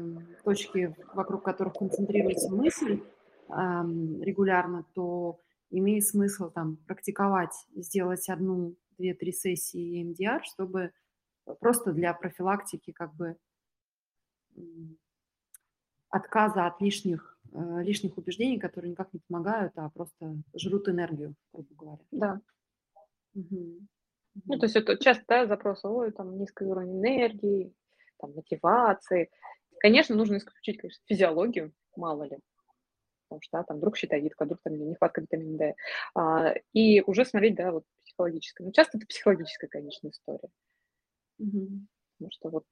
точки, вокруг которых концентрируется мысль э, регулярно, то имеет смысл там практиковать, сделать одну, две, три сессии EMDR, чтобы просто для профилактики как бы отказа от лишних, э, лишних убеждений, которые никак не помогают, а просто жрут энергию, грубо говоря. Да. Угу. Ну, то есть это часто да, запрос, ой, там низкий уровень энергии, там, мотивации. Конечно, нужно исключить, конечно, физиологию, мало ли, потому что да, там вдруг щитовидка, вдруг там нехватка витамина D. А, и уже смотреть, да, вот психологическое. Но часто это психологическая, конечно, история. Угу. Потому что вот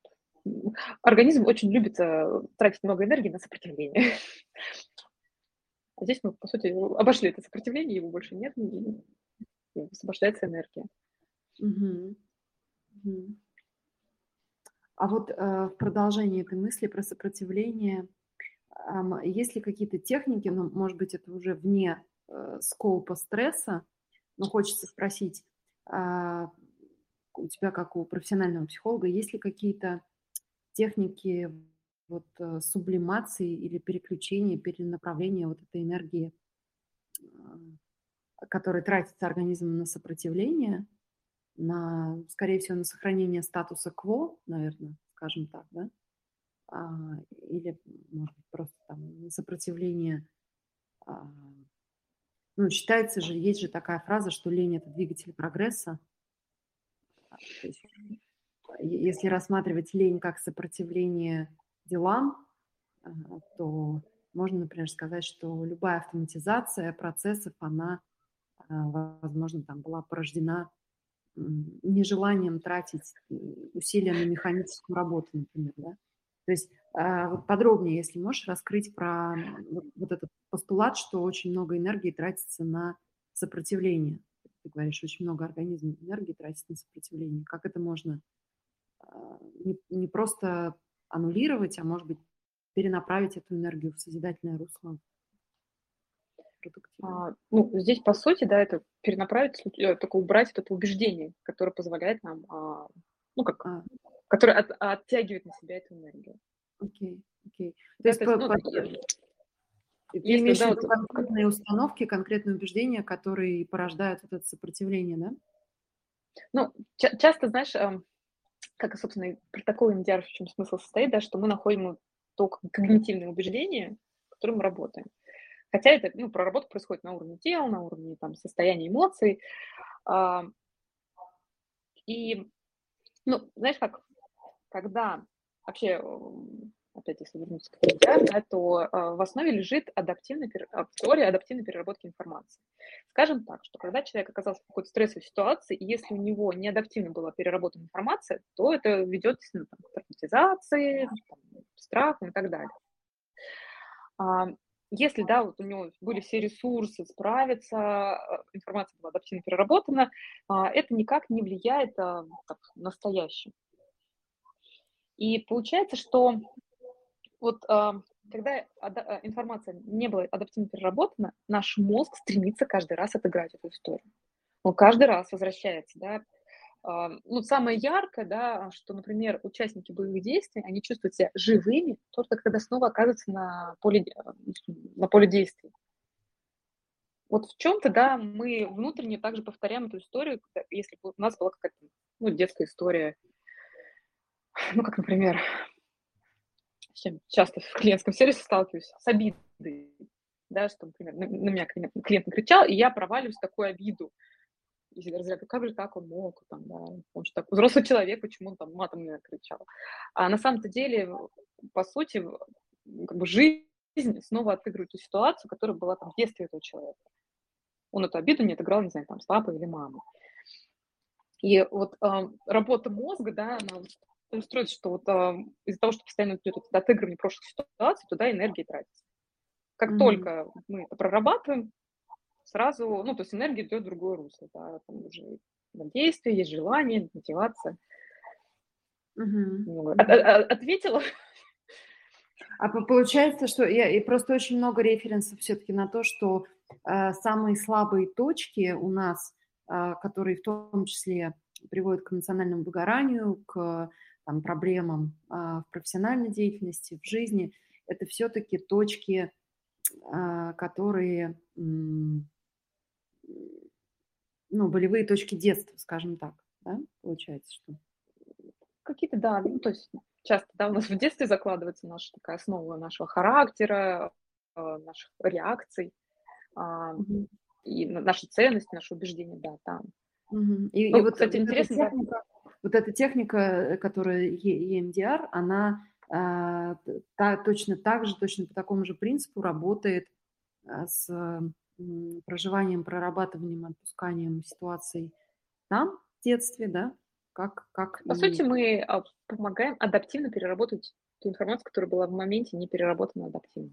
организм очень любит э, тратить много энергии на сопротивление. А здесь мы, по сути, обошли это сопротивление, его больше нет, и освобождается энергия. Угу. Угу. А вот э, в продолжении этой мысли про сопротивление, э, есть ли какие-то техники, ну, может быть, это уже вне э, скопа стресса, но хочется спросить, э, у тебя, как у профессионального психолога, есть ли какие-то техники вот, э, сублимации или переключения, перенаправления вот этой энергии, э, которая тратится организмом на сопротивление, на, скорее всего, на сохранение статуса кво, наверное, скажем так, да, а, или, может быть, просто там сопротивление. А, ну, считается же, есть же такая фраза, что лень – это двигатель прогресса. Если рассматривать лень как сопротивление делам, то можно, например, сказать, что любая автоматизация процессов, она, а, возможно, там была порождена нежеланием тратить усилия на механическую работу, например, да? То есть вот подробнее, если можешь, раскрыть про вот, этот постулат, что очень много энергии тратится на сопротивление. Ты говоришь, очень много организмов энергии тратится на сопротивление. Как это можно не, не просто аннулировать, а может быть перенаправить эту энергию в созидательное русло? А, ну, здесь, по сути, да, это перенаправить, э, только убрать это убеждение, которое позволяет нам, а, ну, как, а. которое от, оттягивает на себя эту энергию. Окей, окей. То есть, по, ну, по, ты имеешь в виду конкретные установки, конкретные убеждения, которые порождают вот это сопротивление, да? Ну, ча- часто, знаешь, как, собственно, протокол МДР в чем смысл состоит, да, что мы находим то когнитивное убеждение, в котором мы работаем. Хотя это, ну, проработка происходит на уровне тела, на уровне там, состояния эмоций. А, и, ну, знаешь, как, когда вообще опять если вернуться к KPI, да, то э, в основе лежит адаптивная, а, теория адаптивной переработки информации. Скажем так, что когда человек оказался в какой-то стрессовой ситуации, и если у него не адаптивно была переработана информация, то это ведет ну, там, к травматизации, страху и так далее. А, если, да, вот у него были все ресурсы справиться, а, информация была адаптивно переработана, это никак не влияет так, в настоящем. И получается, что вот когда а, информация не была адаптивно переработана, наш мозг стремится каждый раз отыграть эту историю. Он каждый раз возвращается, да. Ну, самое яркое, да, что, например, участники боевых действий, они чувствуют себя живыми только когда снова оказываются на поле, на поле действий. Вот в чем-то, да, мы внутренне также повторяем эту историю, если бы у нас была какая-то ну, детская история, ну, как, например, чем часто в клиентском сервисе сталкиваюсь, с обидой, да, что, например, на, меня клиент, клиент накричал, и я проваливаюсь в такую обиду. И разряда, как же так он мог, там, да, он же так, взрослый человек, почему он там матом меня кричал. А на самом-то деле, по сути, как бы жизнь снова отыгрывает ту ситуацию, которая была там в детстве этого человека. Он эту обиду не отыграл, не знаю, там, с папой или мамой. И вот э, работа мозга, да, она устроить, что вот э, из-за того, что постоянно идет это отыгрывание прошлых ситуаций, туда энергия тратится. Как mm-hmm. только мы это прорабатываем, сразу, ну, то есть энергия идет в другое русло, да, там уже действие, есть желание, мотивация. Mm-hmm. От, от, ответила? А получается, что я и просто очень много референсов все-таки на то, что э, самые слабые точки у нас, э, которые в том числе приводят к эмоциональному выгоранию, к там, проблемам а, в профессиональной деятельности, в жизни, это все-таки точки, а, которые, ну, болевые точки детства, скажем так, да, получается, что? Какие-то, да, ну, то есть часто, да, у нас в детстве закладывается наша такая основа нашего характера, а, наших реакций, и наши ценности, наши убеждения, да, там. Угу. И, ну, и вот, кстати, интересно, техника, вот эта техника, э, которая EMDR, она а, та, точно так же, точно по такому же принципу работает а, с проживанием, прорабатыванием, отпусканием ситуаций там, в детстве, да, как... как по и... сути, мы а, помогаем адаптивно переработать ту информацию, которая была в моменте не переработана адаптивно.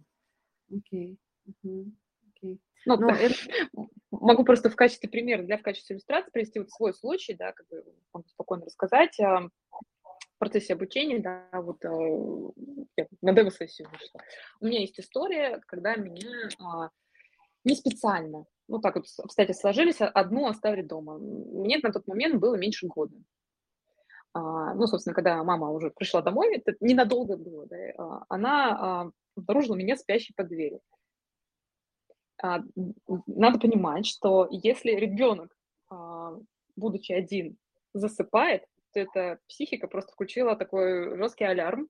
Окей. Okay. Uh-huh. Okay. Ну, Но это... Могу просто в качестве примера, для в качестве иллюстрации привести вот свой случай, да, как бы могу спокойно рассказать. В процессе обучения, да, вот я на демо-сессию вышла. У меня есть история, когда меня а, не специально, ну так вот обстоятельства сложились, одну оставили дома. Мне на тот момент было меньше года. А, ну, собственно, когда мама уже пришла домой, это ненадолго было, да, а, она обнаружила меня спящей под дверью. А, надо понимать, что если ребенок, а, будучи один, засыпает, то эта психика просто включила такой жесткий алярм.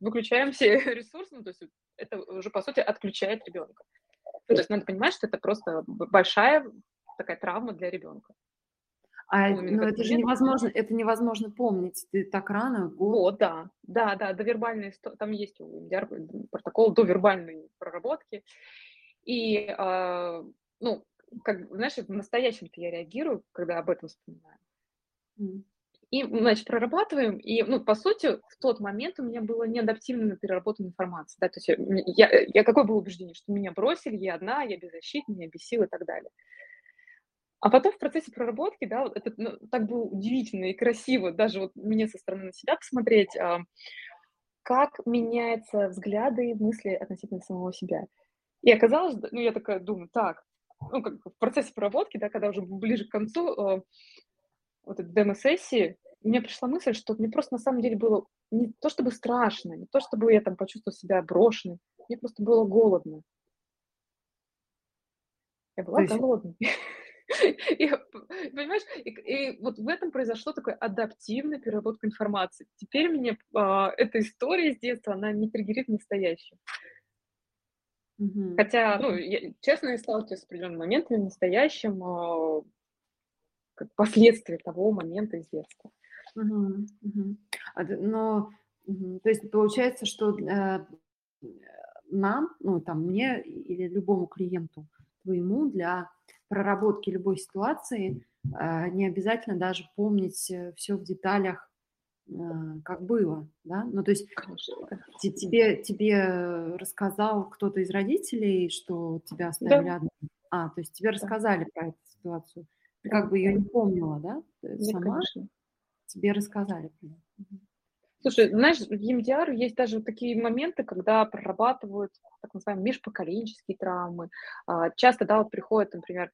Выключаем все ресурсы, ну, то есть это уже, по сути, отключает ребенка. То есть надо понимать, что это просто большая такая травма для ребенка. А ну, ну это же невозможно, это невозможно помнить. Ты так рано, год. Вот, да, да, да, довербальные, там есть протокол довербальной проработки. И, э, ну, как, знаешь, в настоящем-то я реагирую, когда об этом вспоминаю. Mm. И, значит, прорабатываем, и, ну, по сути, в тот момент у меня было неадаптивно переработана информация, да, то есть я, я какое было убеждение, что меня бросили, я одна, я беззащитна, я без сил и так далее. А потом в процессе проработки, да, это ну, так было удивительно и красиво, даже вот мне со стороны на себя посмотреть, а, как меняются взгляды и мысли относительно самого себя. И оказалось, ну, я такая думаю, так, ну, как в процессе проработки, да, когда уже ближе к концу э, вот этой демо-сессии, мне пришла мысль, что мне просто на самом деле было не то чтобы страшно, не то чтобы я там почувствовала себя брошенной, мне просто было голодно. Я была есть... голодной. И, понимаешь, и, и вот в этом произошло такое адаптивная переработка информации. Теперь мне а, эта история с детства, она не триггерит настоящее. Mm-hmm. Хотя, ну, я, честно, я сталкиваюсь с определенными моментами в настоящем, а, как последствия того момента из детства. Mm-hmm. Mm-hmm. Но, mm-hmm. то есть получается, что э, нам, ну, там, мне или любому клиенту твоему для проработки любой ситуации э, не обязательно даже помнить э, все в деталях, э, как было, да? Ну, то есть тебе, тебе рассказал кто-то из родителей, что тебя оставили да. одну? А, то есть тебе рассказали да. про эту ситуацию. Ты как бы ее не помнила, да? Нет, Сама конечно. тебе рассказали. Слушай, знаешь, в EMDR есть даже такие моменты, когда прорабатывают так называемые межпоколенческие травмы. А, часто, да, вот приходят, например,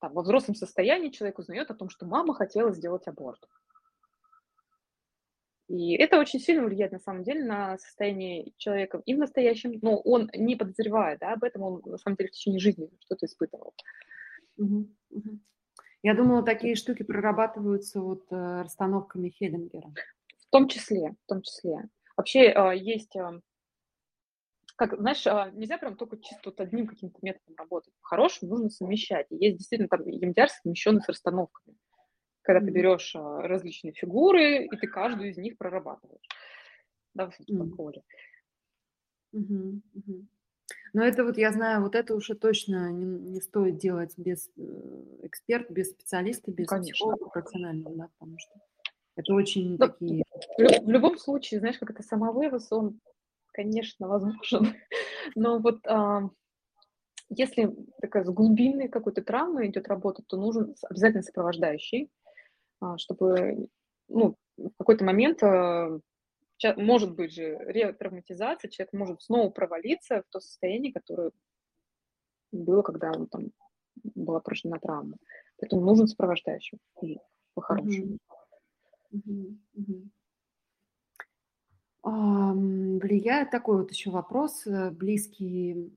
там, во взрослом состоянии человек узнает о том, что мама хотела сделать аборт. И это очень сильно влияет, на самом деле, на состояние человека и в настоящем, но он не подозревает да, об этом, он, на самом деле, в течение жизни что-то испытывал. Угу, угу. Я думала, такие штуки прорабатываются вот э, расстановками Хеллингера. В том числе, в том числе. Вообще э, есть э, как, знаешь, а, нельзя прям только чисто вот одним каким-то методом работать. Хорошим нужно совмещать. И есть действительно там EMDR совмещенный с расстановками. Когда ты берешь а, различные фигуры, и ты каждую из них прорабатываешь. Да, в поле. Mm-hmm. Mm-hmm. Но это вот, я знаю, вот это уже точно не, не стоит делать без э, эксперта, без специалиста, без Конечно. психолога профессионального, да, потому что это очень Но такие... В, любом случае, знаешь, как это самовывоз, он конечно, возможен. Но вот а, если такая с глубинной какой-то травмой идет работа, то нужен обязательно сопровождающий, чтобы ну, в какой-то момент а, может быть же ретравматизация, человек может снова провалиться в то состояние, которое было, когда он там была прожжена травма. Поэтому нужен сопровождающий по-хорошему. Mm-hmm. Mm-hmm. Влияет такой вот еще вопрос, э, близкий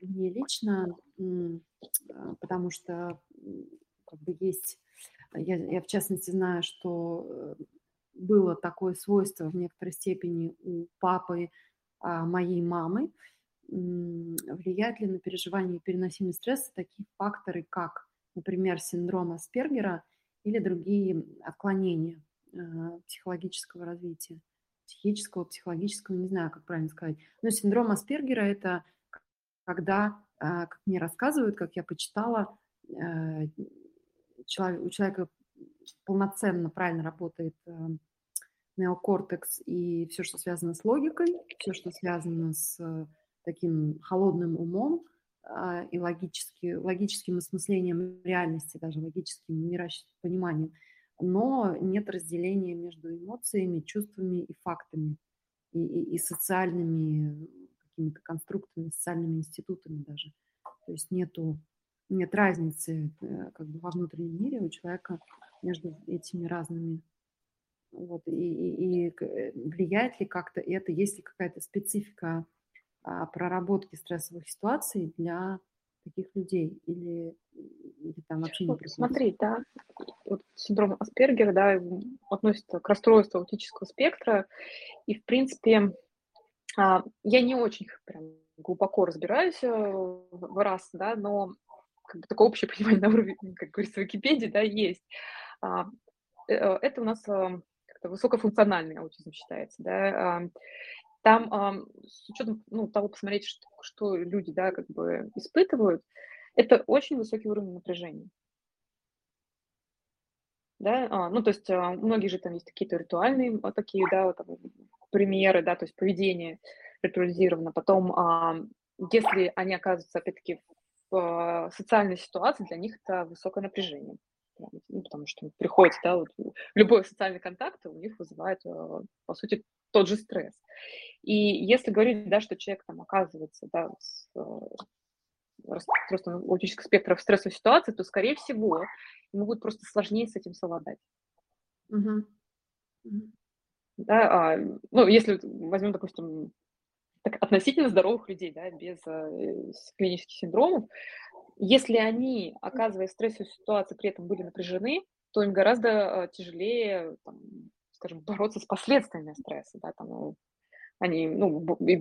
мне лично, а, потому что как бы есть, я, я в частности знаю, что э, было такое свойство в некоторой степени у папы а, моей мамы. Влияет ли на переживание и переносимость стресса такие факторы, как, например, синдром Аспергера или другие отклонения а, психологического развития? психического, психологического, не знаю, как правильно сказать. Но синдром Аспергера – это когда, а, как мне рассказывают, как я почитала, э, у человека полноценно правильно работает э, неокортекс и все, что связано с логикой, все, что связано с таким холодным умом а, и логически, логическим осмыслением реальности, даже логическим мироpoниманием – но нет разделения между эмоциями, чувствами и фактами, и, и, и социальными какими-то конструктами, социальными институтами даже. То есть нету, нет разницы э, как бы во внутреннем мире у человека между этими разными. Вот, и, и, и э, влияет ли как-то это, есть ли какая-то специфика а, проработки стрессовых ситуаций для таких людей или, или там вообще не вот, Смотри, да, вот синдром Аспергера, да, относится к расстройству аутического спектра, и, в принципе, а, я не очень прям глубоко разбираюсь э, в раз, да, но как бы такое общее понимание на уровне, как говорится, Википедии, да, есть. А, э, это у нас э, как-то высокофункциональный аутизм считается, да, а, там с учетом ну, того, посмотреть, что, что люди да, как бы испытывают, это очень высокий уровень напряжения. Да? А, ну, то есть а, у многих же там есть какие-то ритуальные такие, да, там, примеры, да, то есть поведение ритуализировано. Потом, а, если они оказываются, опять-таки, в а, социальной ситуации, для них это высокое напряжение. Ну, потому что приходится, да, вот, любой социальный контакт у них вызывает, а, по сути, тот же стресс. И если говорить, да, что человек там оказывается да, с э, расстройством аутического спектра в стрессовой ситуации, то, скорее всего, ему будет просто сложнее с этим совладать. Угу. Да, а, ну, если возьмем, допустим, так, относительно здоровых людей, да, без э, клинических синдромов, если они, оказываясь в стрессовой ситуации, при этом были напряжены, то им гораздо э, тяжелее, там, скажем, бороться с последствиями стресса, да, там, ну, они, ну, и,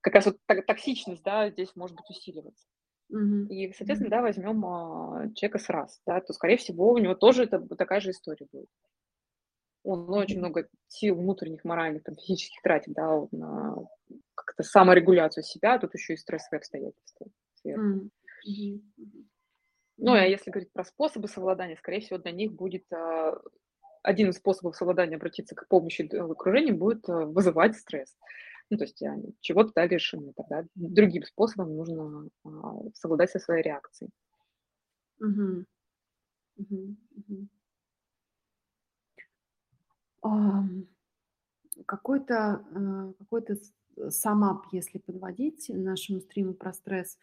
как раз вот токсичность, да, здесь может быть усиливаться. Mm-hmm. И, соответственно, да, возьмем а, человека с раз, да, то, скорее всего, у него тоже это такая же история будет. Он очень много сил внутренних, моральных, там, физических тратит, да, вот на как-то саморегуляцию себя, а тут еще и стрессовые обстоятельства. Mm-hmm. Ну, а если говорить про способы совладания, скорее всего, для них будет а, один из способов совладания обратиться к помощи окружения будет а, вызывать стресс. Ну, то есть они чего-то да, лишены. Тогда другим способом нужно совладать со своей реакцией. Угу. Угу. Угу. Какой-то э, какой-то самап, если подводить нашему стриму про стресс,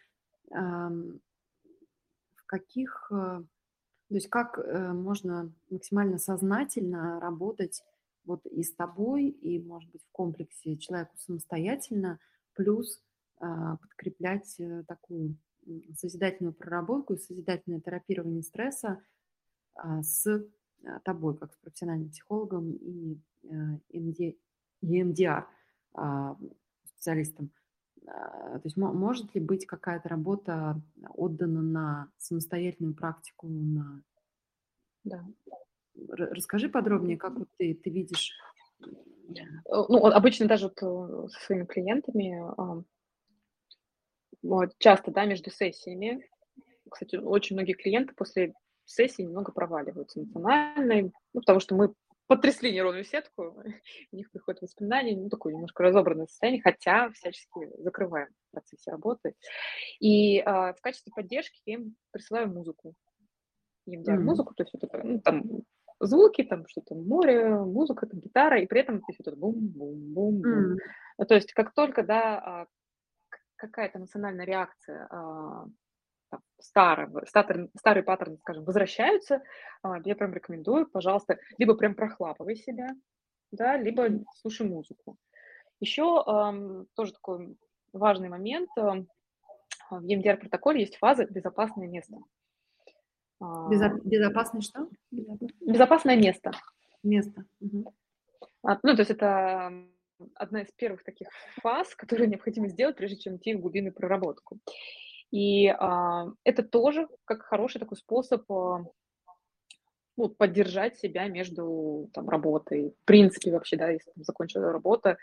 в каких, э, то есть как э, можно максимально сознательно работать вот и с тобой, и, может быть, в комплексе человеку самостоятельно, плюс подкреплять э, такую созидательную проработку и созидательное терапирование стресса а, с тобой, как с профессиональным психологом и EMD, EMDR специалистом. То есть может ли быть какая-то работа отдана на самостоятельную практику, на да. Расскажи подробнее, как вот ты, ты видишь. Э, ну, обычно даже вот э, со своими клиентами вот, часто, да, между сессиями, кстати, очень многие клиенты после сессии немного проваливаются эмоционально, ну, потому что мы потрясли нейронную сетку, у них приходят воспоминания, ну, такое немножко разобранное состояние, хотя всячески закрываем в процессе работы. И а, в качестве поддержки я им присылаю музыку. Им mm-hmm. музыку, то есть вот это, ну, там звуки, там что-то море, музыка, там, гитара, и при этом то есть, вот это бум-бум-бум. Mm. То есть как только, да, а, какая-то эмоциональная реакция а, старого, старый, старый паттерн, скажем, возвращаются, а, я прям рекомендую, пожалуйста, либо прям прохлапывай себя, да, либо слушай музыку. Еще тоже такой важный момент, в EMDR-протоколе есть фаза «безопасное место». Безо- безопасное что? Безопасное место. Место. Угу. А, ну, то есть это одна из первых таких фаз, которые необходимо сделать, прежде чем идти в глубинную проработку. И а, это тоже как хороший такой способ а, ну, поддержать себя между там, работой. В принципе, вообще, да, если там, закончила работа.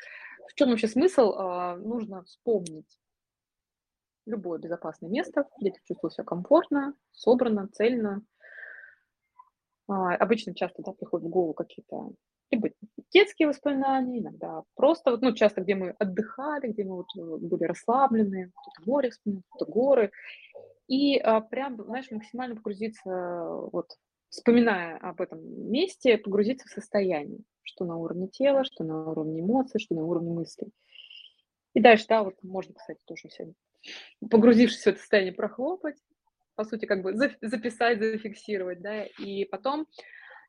В чем вообще смысл? А, нужно вспомнить любое безопасное место, где ты чувствуешь себя комфортно, собрано, цельно. А, обычно часто да, приходят в голову какие-то либо детские воспоминания, иногда просто, ну, часто, где мы отдыхали, где мы вот э, были расслаблены, кто-то море вспоминает, кто-то горы. И а, прям, знаешь, максимально погрузиться, вот, вспоминая об этом месте, погрузиться в состояние, что на уровне тела, что на уровне эмоций, что на уровне мыслей. И дальше, да, вот можно, кстати, тоже все погрузившись в это состояние, прохлопать, по сути, как бы записать, зафиксировать, да, и потом,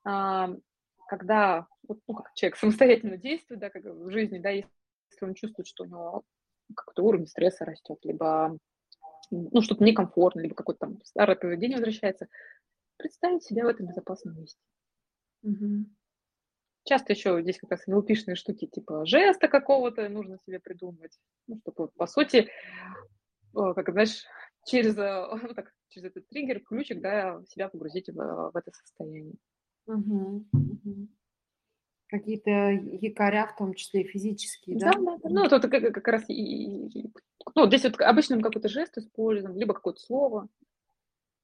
а, когда ну, как человек самостоятельно действует, да, как в жизни, да, если он чувствует, что у него какой-то уровень стресса растет, либо ну, что-то некомфортно, либо какое-то там старое поведение возвращается, представить себя в этом безопасном месте. Угу. Часто еще здесь как раз нелпишные штуки, типа жеста какого-то нужно себе придумать, ну, чтобы, по сути, как, знаешь, через, э, ну, так, через этот триггер, ключик, да, себя погрузить в, в это состояние. Угу, угу. Какие-то якоря, в том числе и физические, да? Да, да, да. Ну, это как, как раз и, и, ну, здесь вот обычно мы какой-то жест используем, либо какое-то слово.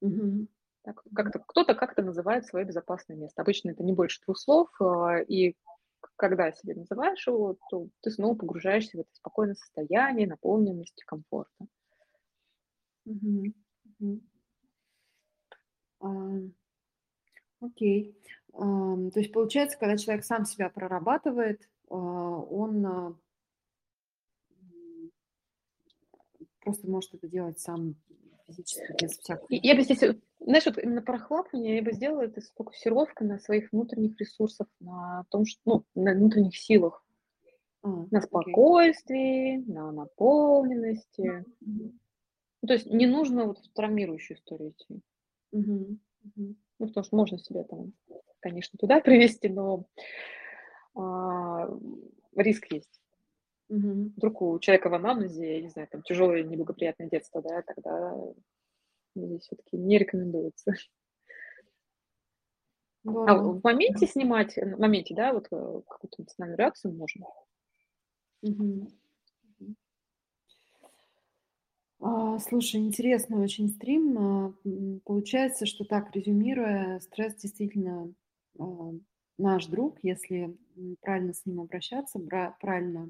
Угу. Так, как-то, кто-то как-то называет свое безопасное место. Обычно это не больше двух слов, а, и когда себе называешь его, то ты снова погружаешься в это спокойное состояние, наполненности, комфорта. Мгм. А, окей. то есть получается, когда человек сам себя прорабатывает, он просто может это делать сам физически, без всякого. Я бы здесь, знаешь, вот именно про хлапывание я бы сделала это с фокусировкой на своих внутренних ресурсах, на том, что, ну, на внутренних силах, а, на спокойствии, окей. на наполненности. Mm-hmm. Ну, то есть не нужно вот в травмирующую историю идти. Mm-hmm. Mm-hmm. Ну, потому что можно себя там, конечно, туда привести, но а, риск есть. Угу. Вдруг у человека в анамнезе, я не знаю, там тяжелое неблагоприятное детство, да, тогда здесь все-таки не рекомендуется. Да. А в моменте снимать, в моменте, да, вот э, какую-то эмоциональную реакцию можно. Угу. А, слушай, интересный очень стрим. А, получается, что так, резюмируя, стресс действительно а, наш друг, если правильно с ним обращаться, правильно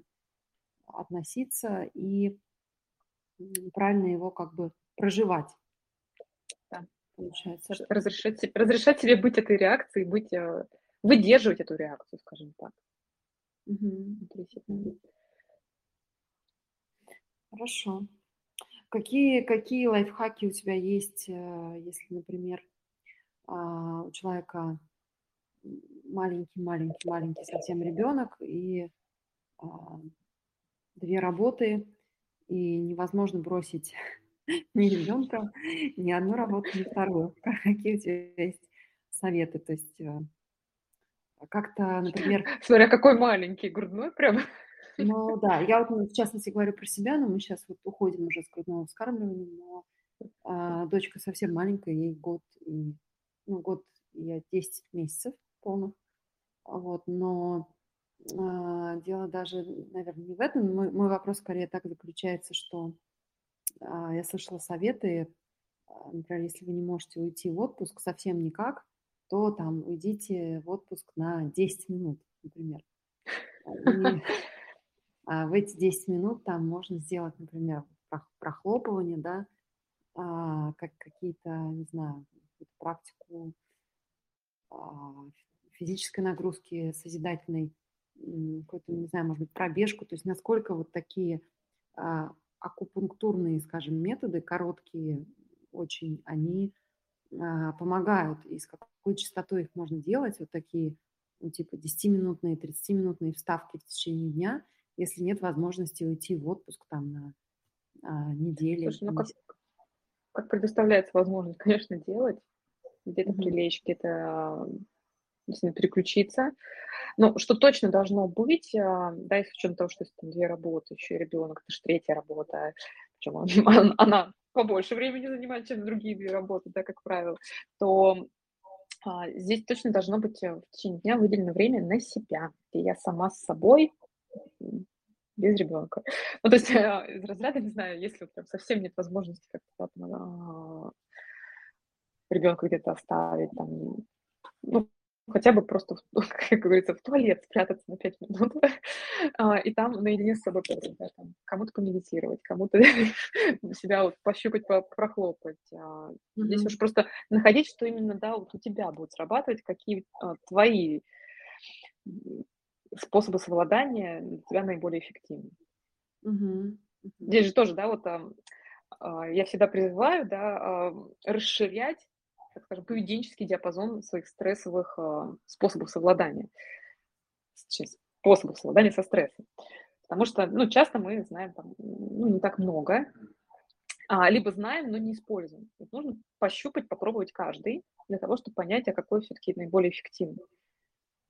относиться и правильно его как бы проживать. Да. Получается. Разрешать, разрешать себе быть этой реакцией, быть, э, выдерживать эту реакцию, скажем так. Угу. Хорошо. Какие, какие лайфхаки у тебя есть, э, если, например, а, у человека маленький-маленький-маленький совсем ребенок, и а, две работы, и невозможно бросить ни ребенка, ни одну работу, ни вторую. Какие у тебя есть советы? То есть э, как-то, например... Смотря какой маленький, грудной прям. Ну да, я вот ну, в частности говорю про себя, но мы сейчас вот уходим уже с грудного вскармливания, но а, дочка совсем маленькая, ей год и, ну, год и 10 месяцев полных, вот, но а, дело даже, наверное, не в этом. Мой, мой вопрос скорее так заключается, что а, я слышала советы, а, например, если вы не можете уйти в отпуск совсем никак, то там уйдите в отпуск на 10 минут, например. И в эти 10 минут там можно сделать, например, прохлопывание, да, а, как какие-то, не знаю, практику а, физической нагрузки созидательной, какую-то, не знаю, может быть, пробежку, то есть насколько вот такие а, акупунктурные, скажем, методы, короткие очень, они а, помогают, и с какой частотой их можно делать, вот такие, ну, типа 10-минутные, 30-минутные вставки в течение дня, если нет возможности уйти в отпуск там на а, неделю. Слушай, ну как, как предоставляется возможность, конечно, делать, где-то mm-hmm. прилечь, где-то действительно переключиться. Но что точно должно быть, а, да, если с учетом того, что есть там две работы, еще и ребенок, это же третья работа, причем она, она побольше времени занимает, чем другие две работы, да, как правило, то а, здесь точно должно быть э, в течение дня выделено время на себя, где я сама с собой, без ребенка. Ну, то есть а, из разряда, не знаю, если вот прям совсем нет возможности как-то а, ребенка где-то оставить, там, ну, хотя бы просто, как говорится, в туалет спрятаться на 5 минут, а, и там наедине с собой да, там, кому-то помедитировать, кому-то себя вот пощупать, прохлопать. А, здесь уж просто находить, что именно, да, вот у тебя будет срабатывать, какие а, твои способы совладания для тебя наиболее эффективны. Здесь же тоже, да, вот я всегда призываю, да, расширять так скажем, поведенческий диапазон своих стрессовых э, способов совладания, способов совладания со стрессом. Потому что, ну, часто мы знаем там, ну, не так много, а, либо знаем, но не используем. Вот нужно пощупать, попробовать каждый для того, чтобы понять, а какой все-таки наиболее эффективный.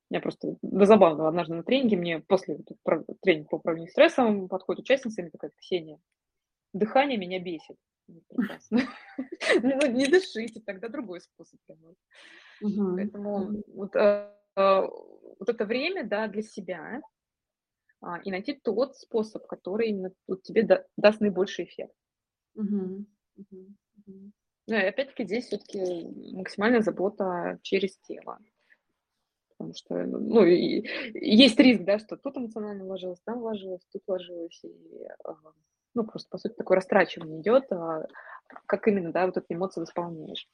Я просто до забавного однажды на тренинге мне после тренинга по управлению стрессом подходит участница и такая, Ксения, дыхание меня бесит. Прекрасно. Ну, не дышите, тогда другой способ. Поэтому вот, э, э, вот это время, да, для себя, а, и найти тот способ, который именно тебе даст наибольший эффект. Ну, и опять-таки здесь все-таки максимальная забота через тело. Потому что, ну, и, есть риск, да, что тут эмоционально вложилось, там вложилось, тут вложилось, и ну, просто, по сути, такое растрачивание идет, а, как именно, да, вот эти эмоции восполняешь.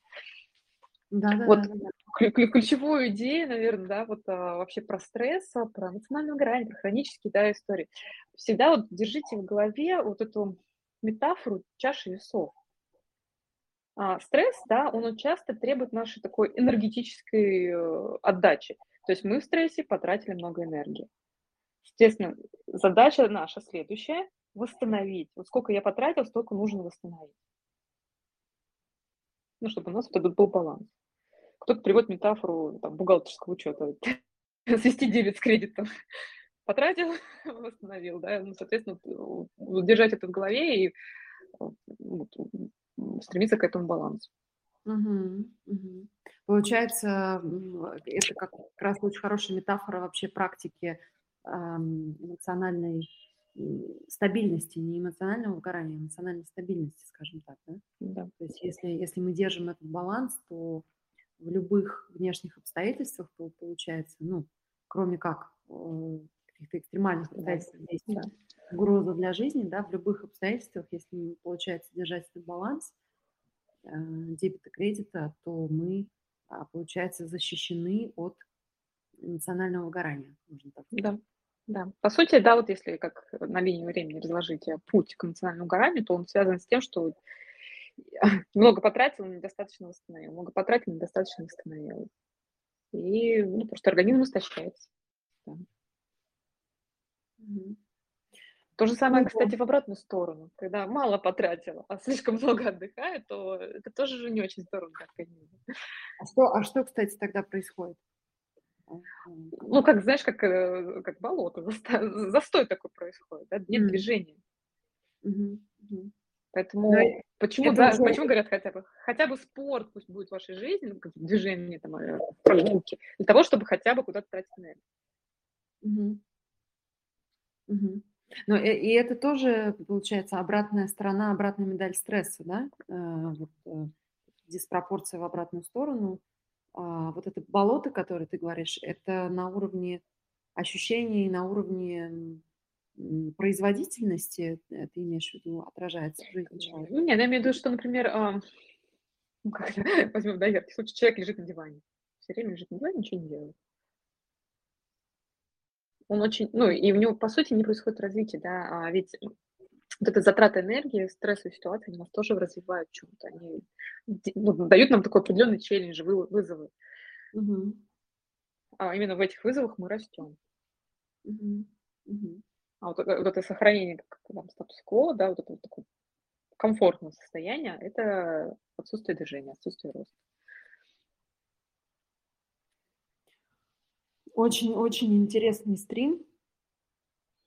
Да, да, вот да, да. ключевую идею, наверное, да, вот а, вообще про стресс, а, про эмоциональную грань, про хронические, да, истории. Всегда вот держите в голове вот эту метафору чаши весов. А, стресс, да, он часто требует нашей такой энергетической э, отдачи. То есть мы в стрессе потратили много энергии. Естественно, задача наша следующая – восстановить. Вот сколько я потратил, столько нужно восстановить. Ну, чтобы у нас вот этот был баланс. Кто-то приводит метафору там, бухгалтерского учета. Свести дебет с кредитом. Потратил, восстановил, да, ну, соответственно, держать это в голове и вот, стремиться к этому балансу. Угу, угу. Получается, это как раз очень хорошая метафора вообще практики эмоциональной стабильности, не эмоционального выгорания, а эмоциональной стабильности, скажем так, да? Да. То есть если, если мы держим этот баланс, то в любых внешних обстоятельствах получается, ну, кроме как каких-то экстремальных обстоятельств, да. есть да. угроза для жизни, да, в любых обстоятельствах, если получается держать этот баланс дебета, кредита, то мы, а, получается, защищены от эмоционального выгорания, можно так сказать. Да. Да, по сути, да, вот если как на линии времени разложить э, путь к эмоциональному выгоранию, то он связан с тем, что много потратил, недостаточно восстановил, много потратил, недостаточно восстановил. И ну, просто организм истощается. Да. Угу. То же самое, кстати, в обратную сторону. Когда мало потратила, а слишком много отдыхаю, то это тоже же не очень здорово для организма. А что, а что, кстати, тогда происходит? Ну, как, знаешь, как, э, как болото, застой такой происходит, да, нет mm. движения. Mm-hmm. Mm-hmm. Поэтому Но ну, почему, да, уже... почему говорят хотя бы, хотя бы спорт пусть будет в вашей жизни, ну, движение, там, э, прогулки, для того, чтобы хотя бы куда-то тратить энергию. Угу. Угу. Ну, и, и это тоже, получается, обратная сторона, обратная медаль стресса, да? Э, вот, э, диспропорция в обратную сторону – а, вот это болото, которое ты говоришь, это на уровне ощущений, на уровне производительности, э, ты имеешь в виду, отражается в жизни человека? Ну, нет, я имею в виду, что, например, а, ну, как, возьмем, да, яркий случай, человек лежит на диване, все время лежит на диване, ничего не делает. Он очень, ну, и у него, по сути, не происходит развития, да, а ведь вот эта затрата энергии, стрессовые ситуации, они нас тоже развивают чем-то. Они ну, дают нам такой определенный челлендж, вызовы. Угу. А именно в этих вызовах мы растем. Угу. Угу. А вот, вот это сохранение там, статус-кво, да, вот это вот такое комфортное состояние, это отсутствие движения, отсутствие роста. Очень-очень интересный стрим.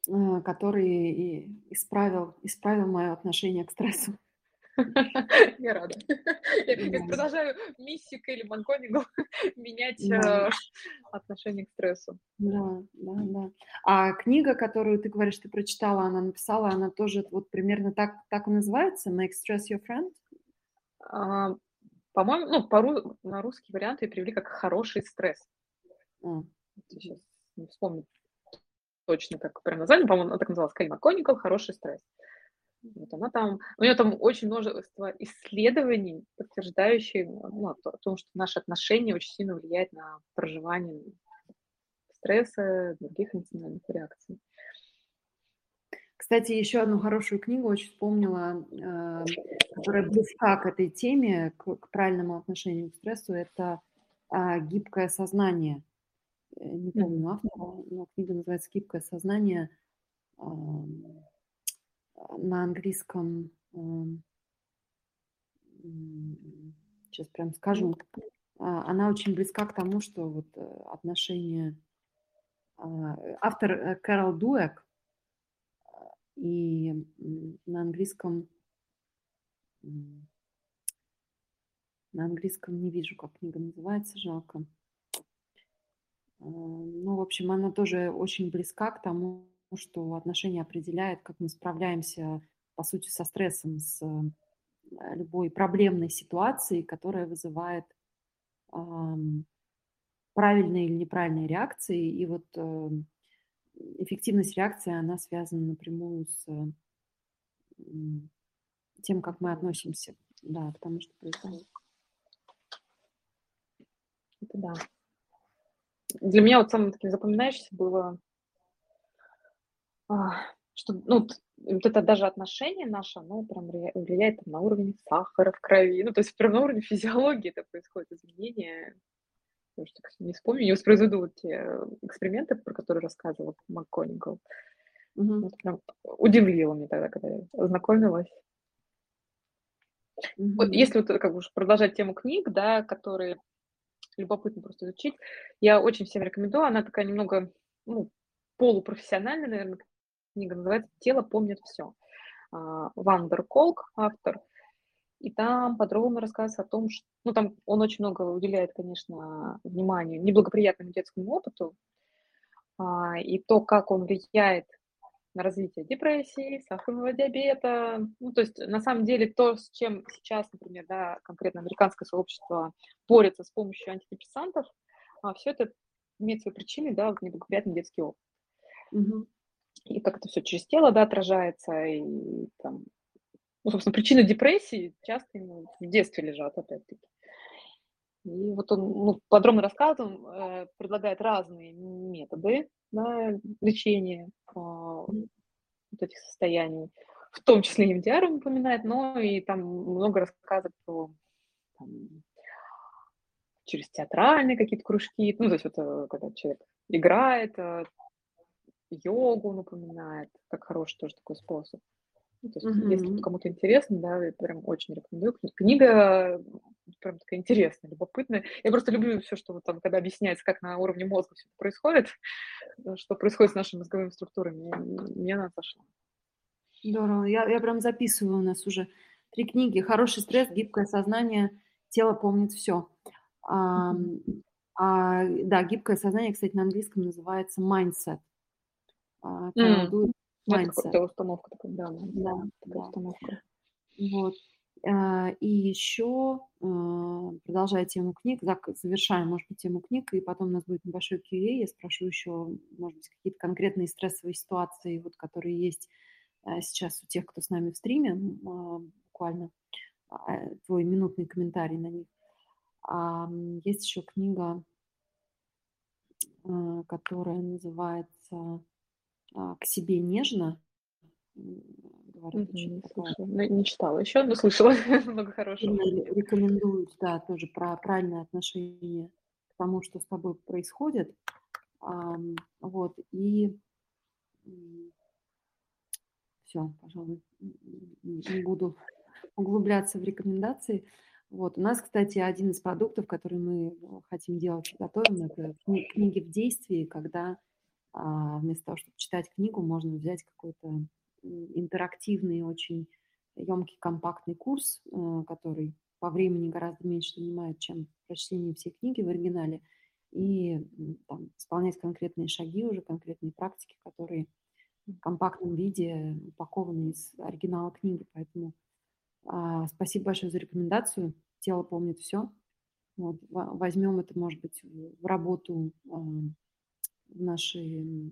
Э, который исправил, исправил мое отношение к стрессу. Я рада. Я продолжаю миссию или Манконингу менять э, отношение к стрессу. Да, да, да. А книга, которую ты говоришь, ты прочитала, она написала, она тоже вот примерно так, так и называется, Make Stress Your Friend? А, по-моему, ну, по на русский вариант ее привели как «хороший стресс». А. Сейчас не вспомню точно как прям название, по-моему, она так называлась, Калима Коникл, «Хороший стресс». Вот она там, у нее там очень множество исследований, подтверждающих ну, о том, что наши отношения очень сильно влияют на проживание стресса, других эмоциональных реакций. Кстати, еще одну хорошую книгу очень вспомнила, э, которая близка к этой теме, к, правильному отношению к стрессу. Это э, «Гибкое сознание» не помню автора, но книга называется «Гибкое сознание» на английском. Сейчас прям скажу. А, она очень близка к тому, что вот э, отношения... А, автор э, Кэрол Дуэк, и на английском на английском не вижу, как книга называется, жалко. Ну, в общем, она тоже очень близка к тому, что отношения определяет, как мы справляемся, по сути, со стрессом, с э, любой проблемной ситуацией, которая вызывает правильные или неправильные реакции. И вот э, эффективность реакции, она связана напрямую с тем, как мы относимся да, к тому, что происходит. Это Да. Для меня вот самым таким запоминающимся было, а, что, ну, вот это даже отношение наше, оно прям влияет там, на уровень сахара в крови. Ну, то есть прям на уровне физиологии это происходит изменение. Я что не вспомню, не воспроизведу вот те эксперименты, про которые рассказывал МакКонигал. Угу. Это прям удивило меня тогда, когда я ознакомилась. Угу. Вот если вот как бы продолжать тему книг, да, которые любопытно просто изучить, я очень всем рекомендую. Она такая немного ну, полупрофессиональная, наверное, книга называется «Тело помнит все». А, Вандер Колк, автор, и там подробно рассказывается о том, что, ну, там он очень много уделяет, конечно, внимания неблагоприятному детскому опыту, а, и то, как он влияет развитие депрессии, сахарного диабета. Ну, то есть, на самом деле, то, с чем сейчас, например, да, конкретно американское сообщество борется с помощью антидепрессантов, а, все это имеет свои причины, да, в неблагоприятный детский опыт. Угу. И как это все через тело, да, отражается, и там, ну, собственно, причины депрессии часто именно в детстве лежат, опять-таки. И вот он ну, подробно рассказывает, он э, предлагает разные методы да, лечения э, вот этих состояний, в том числе и MDR он упоминает, но и там много рассказов про там, через театральные какие-то кружки, ну, то есть вот э, когда человек играет, э, йогу он упоминает, как хороший тоже такой способ. Ну, то есть, mm-hmm. если кому-то интересно, да, я прям очень рекомендую. Книга прям такая интересная, любопытная. Я просто люблю все, что вот там, когда объясняется, как на уровне мозга все это происходит, что происходит с нашими мозговыми структурами, мне она зашла. Здорово. Я, я прям записываю у нас уже три книги. Хороший стресс, гибкое сознание, тело помнит все. А, а, да, гибкое сознание, кстати, на английском называется mindset. А, mm. Это установка такая, да, да, такая да. установка. Вот. А, и еще, а, продолжая тему книг, завершаем, может быть, тему книг, и потом у нас будет небольшой Q&A, я спрошу еще, может быть, какие-то конкретные стрессовые ситуации, вот, которые есть сейчас у тех, кто с нами в стриме, буквально твой минутный комментарий на них. Есть еще книга, которая называется а, к себе нежно. Говорят, не, слышала, не читала еще, но слышала много хорошего. Рекомендуют, да, тоже про правильное отношение к тому, что с тобой происходит. Вот, и все, пожалуй, не буду углубляться в рекомендации. Вот. У нас, кстати, один из продуктов, который мы хотим делать, готовим, это книги в действии, когда а вместо того, чтобы читать книгу, можно взять какой-то интерактивный, очень емкий, компактный курс, э, который по времени гораздо меньше занимает, чем прочтение всей книги в оригинале, и там, исполнять конкретные шаги уже, конкретные практики, которые в компактном виде упакованы из оригинала книги. Поэтому а, спасибо большое за рекомендацию. Тело помнит все. Вот, возьмем это, может быть, в работу наши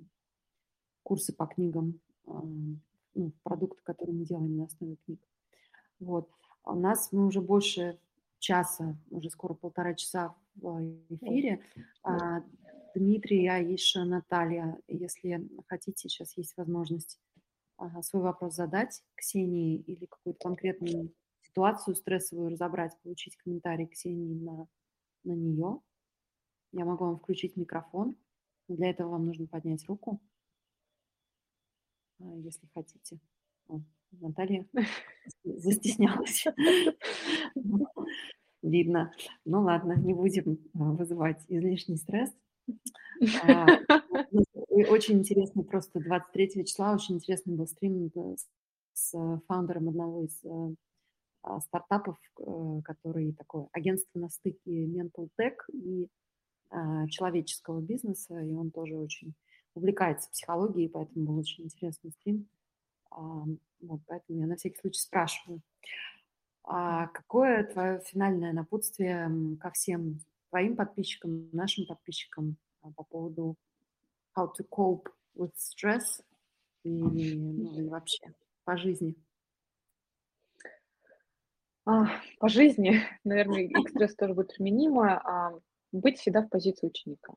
курсы по книгам, а, ну, продукты, которые мы делаем на основе книг. Вот. А у нас мы уже больше часа, уже скоро полтора часа в эфире. А, Дмитрий, Аиша, Наталья, если хотите, сейчас есть возможность свой вопрос задать Ксении или какую-то конкретную ситуацию стрессовую разобрать, получить комментарий Ксении на, на нее. Я могу вам включить микрофон. Для этого вам нужно поднять руку, а, если хотите. О, Наталья застеснялась. Видно. Ну ладно, не будем а, вызывать излишний стресс. А, очень интересный, просто 23 числа очень интересный был стрим с фаундером одного из стартапов, э, который такое агентство на стыке Mental Tech и а, человеческого бизнеса, и он тоже очень увлекается психологией, поэтому был очень интересный стрим. А, вот, поэтому я на всякий случай спрашиваю. А какое твое финальное напутствие ко всем твоим подписчикам, нашим подписчикам а, по поводу how to cope with stress и, ну, и вообще по жизни? А, по жизни, наверное, стрессу тоже будет применимо. быть всегда в позиции ученика.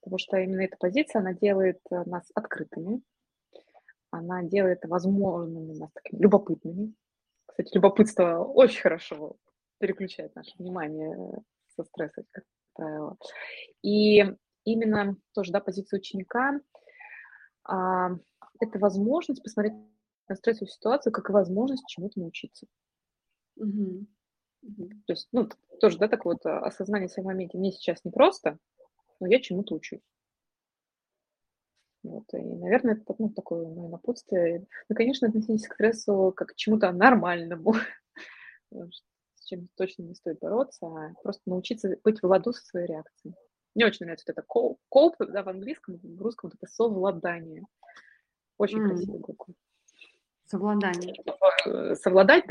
Потому что именно эта позиция, она делает э, нас открытыми, она делает возможными нас такими любопытными. Кстати, любопытство очень хорошо переключает наше внимание со стресса, как правило. И именно тоже, да, позиция ученика а, – это возможность посмотреть на стрессовую ситуацию как и возможность чему-то научиться. Мгм. То есть, ну, тоже, да, такое вот а, осознание в своем моменте. Мне сейчас непросто, но я чему-то учусь. Вот, и, наверное, это ну, такое мое напутствие. Ну, конечно, относитесь к стрессу как к чему-то нормальному, с чем точно не стоит бороться, а просто научиться быть в ладу со своей реакцией. Мне очень нравится вот это коп, да, в английском, в русском вот это совладание. Очень М. красивый буквы. Совладание. Э, Совладать,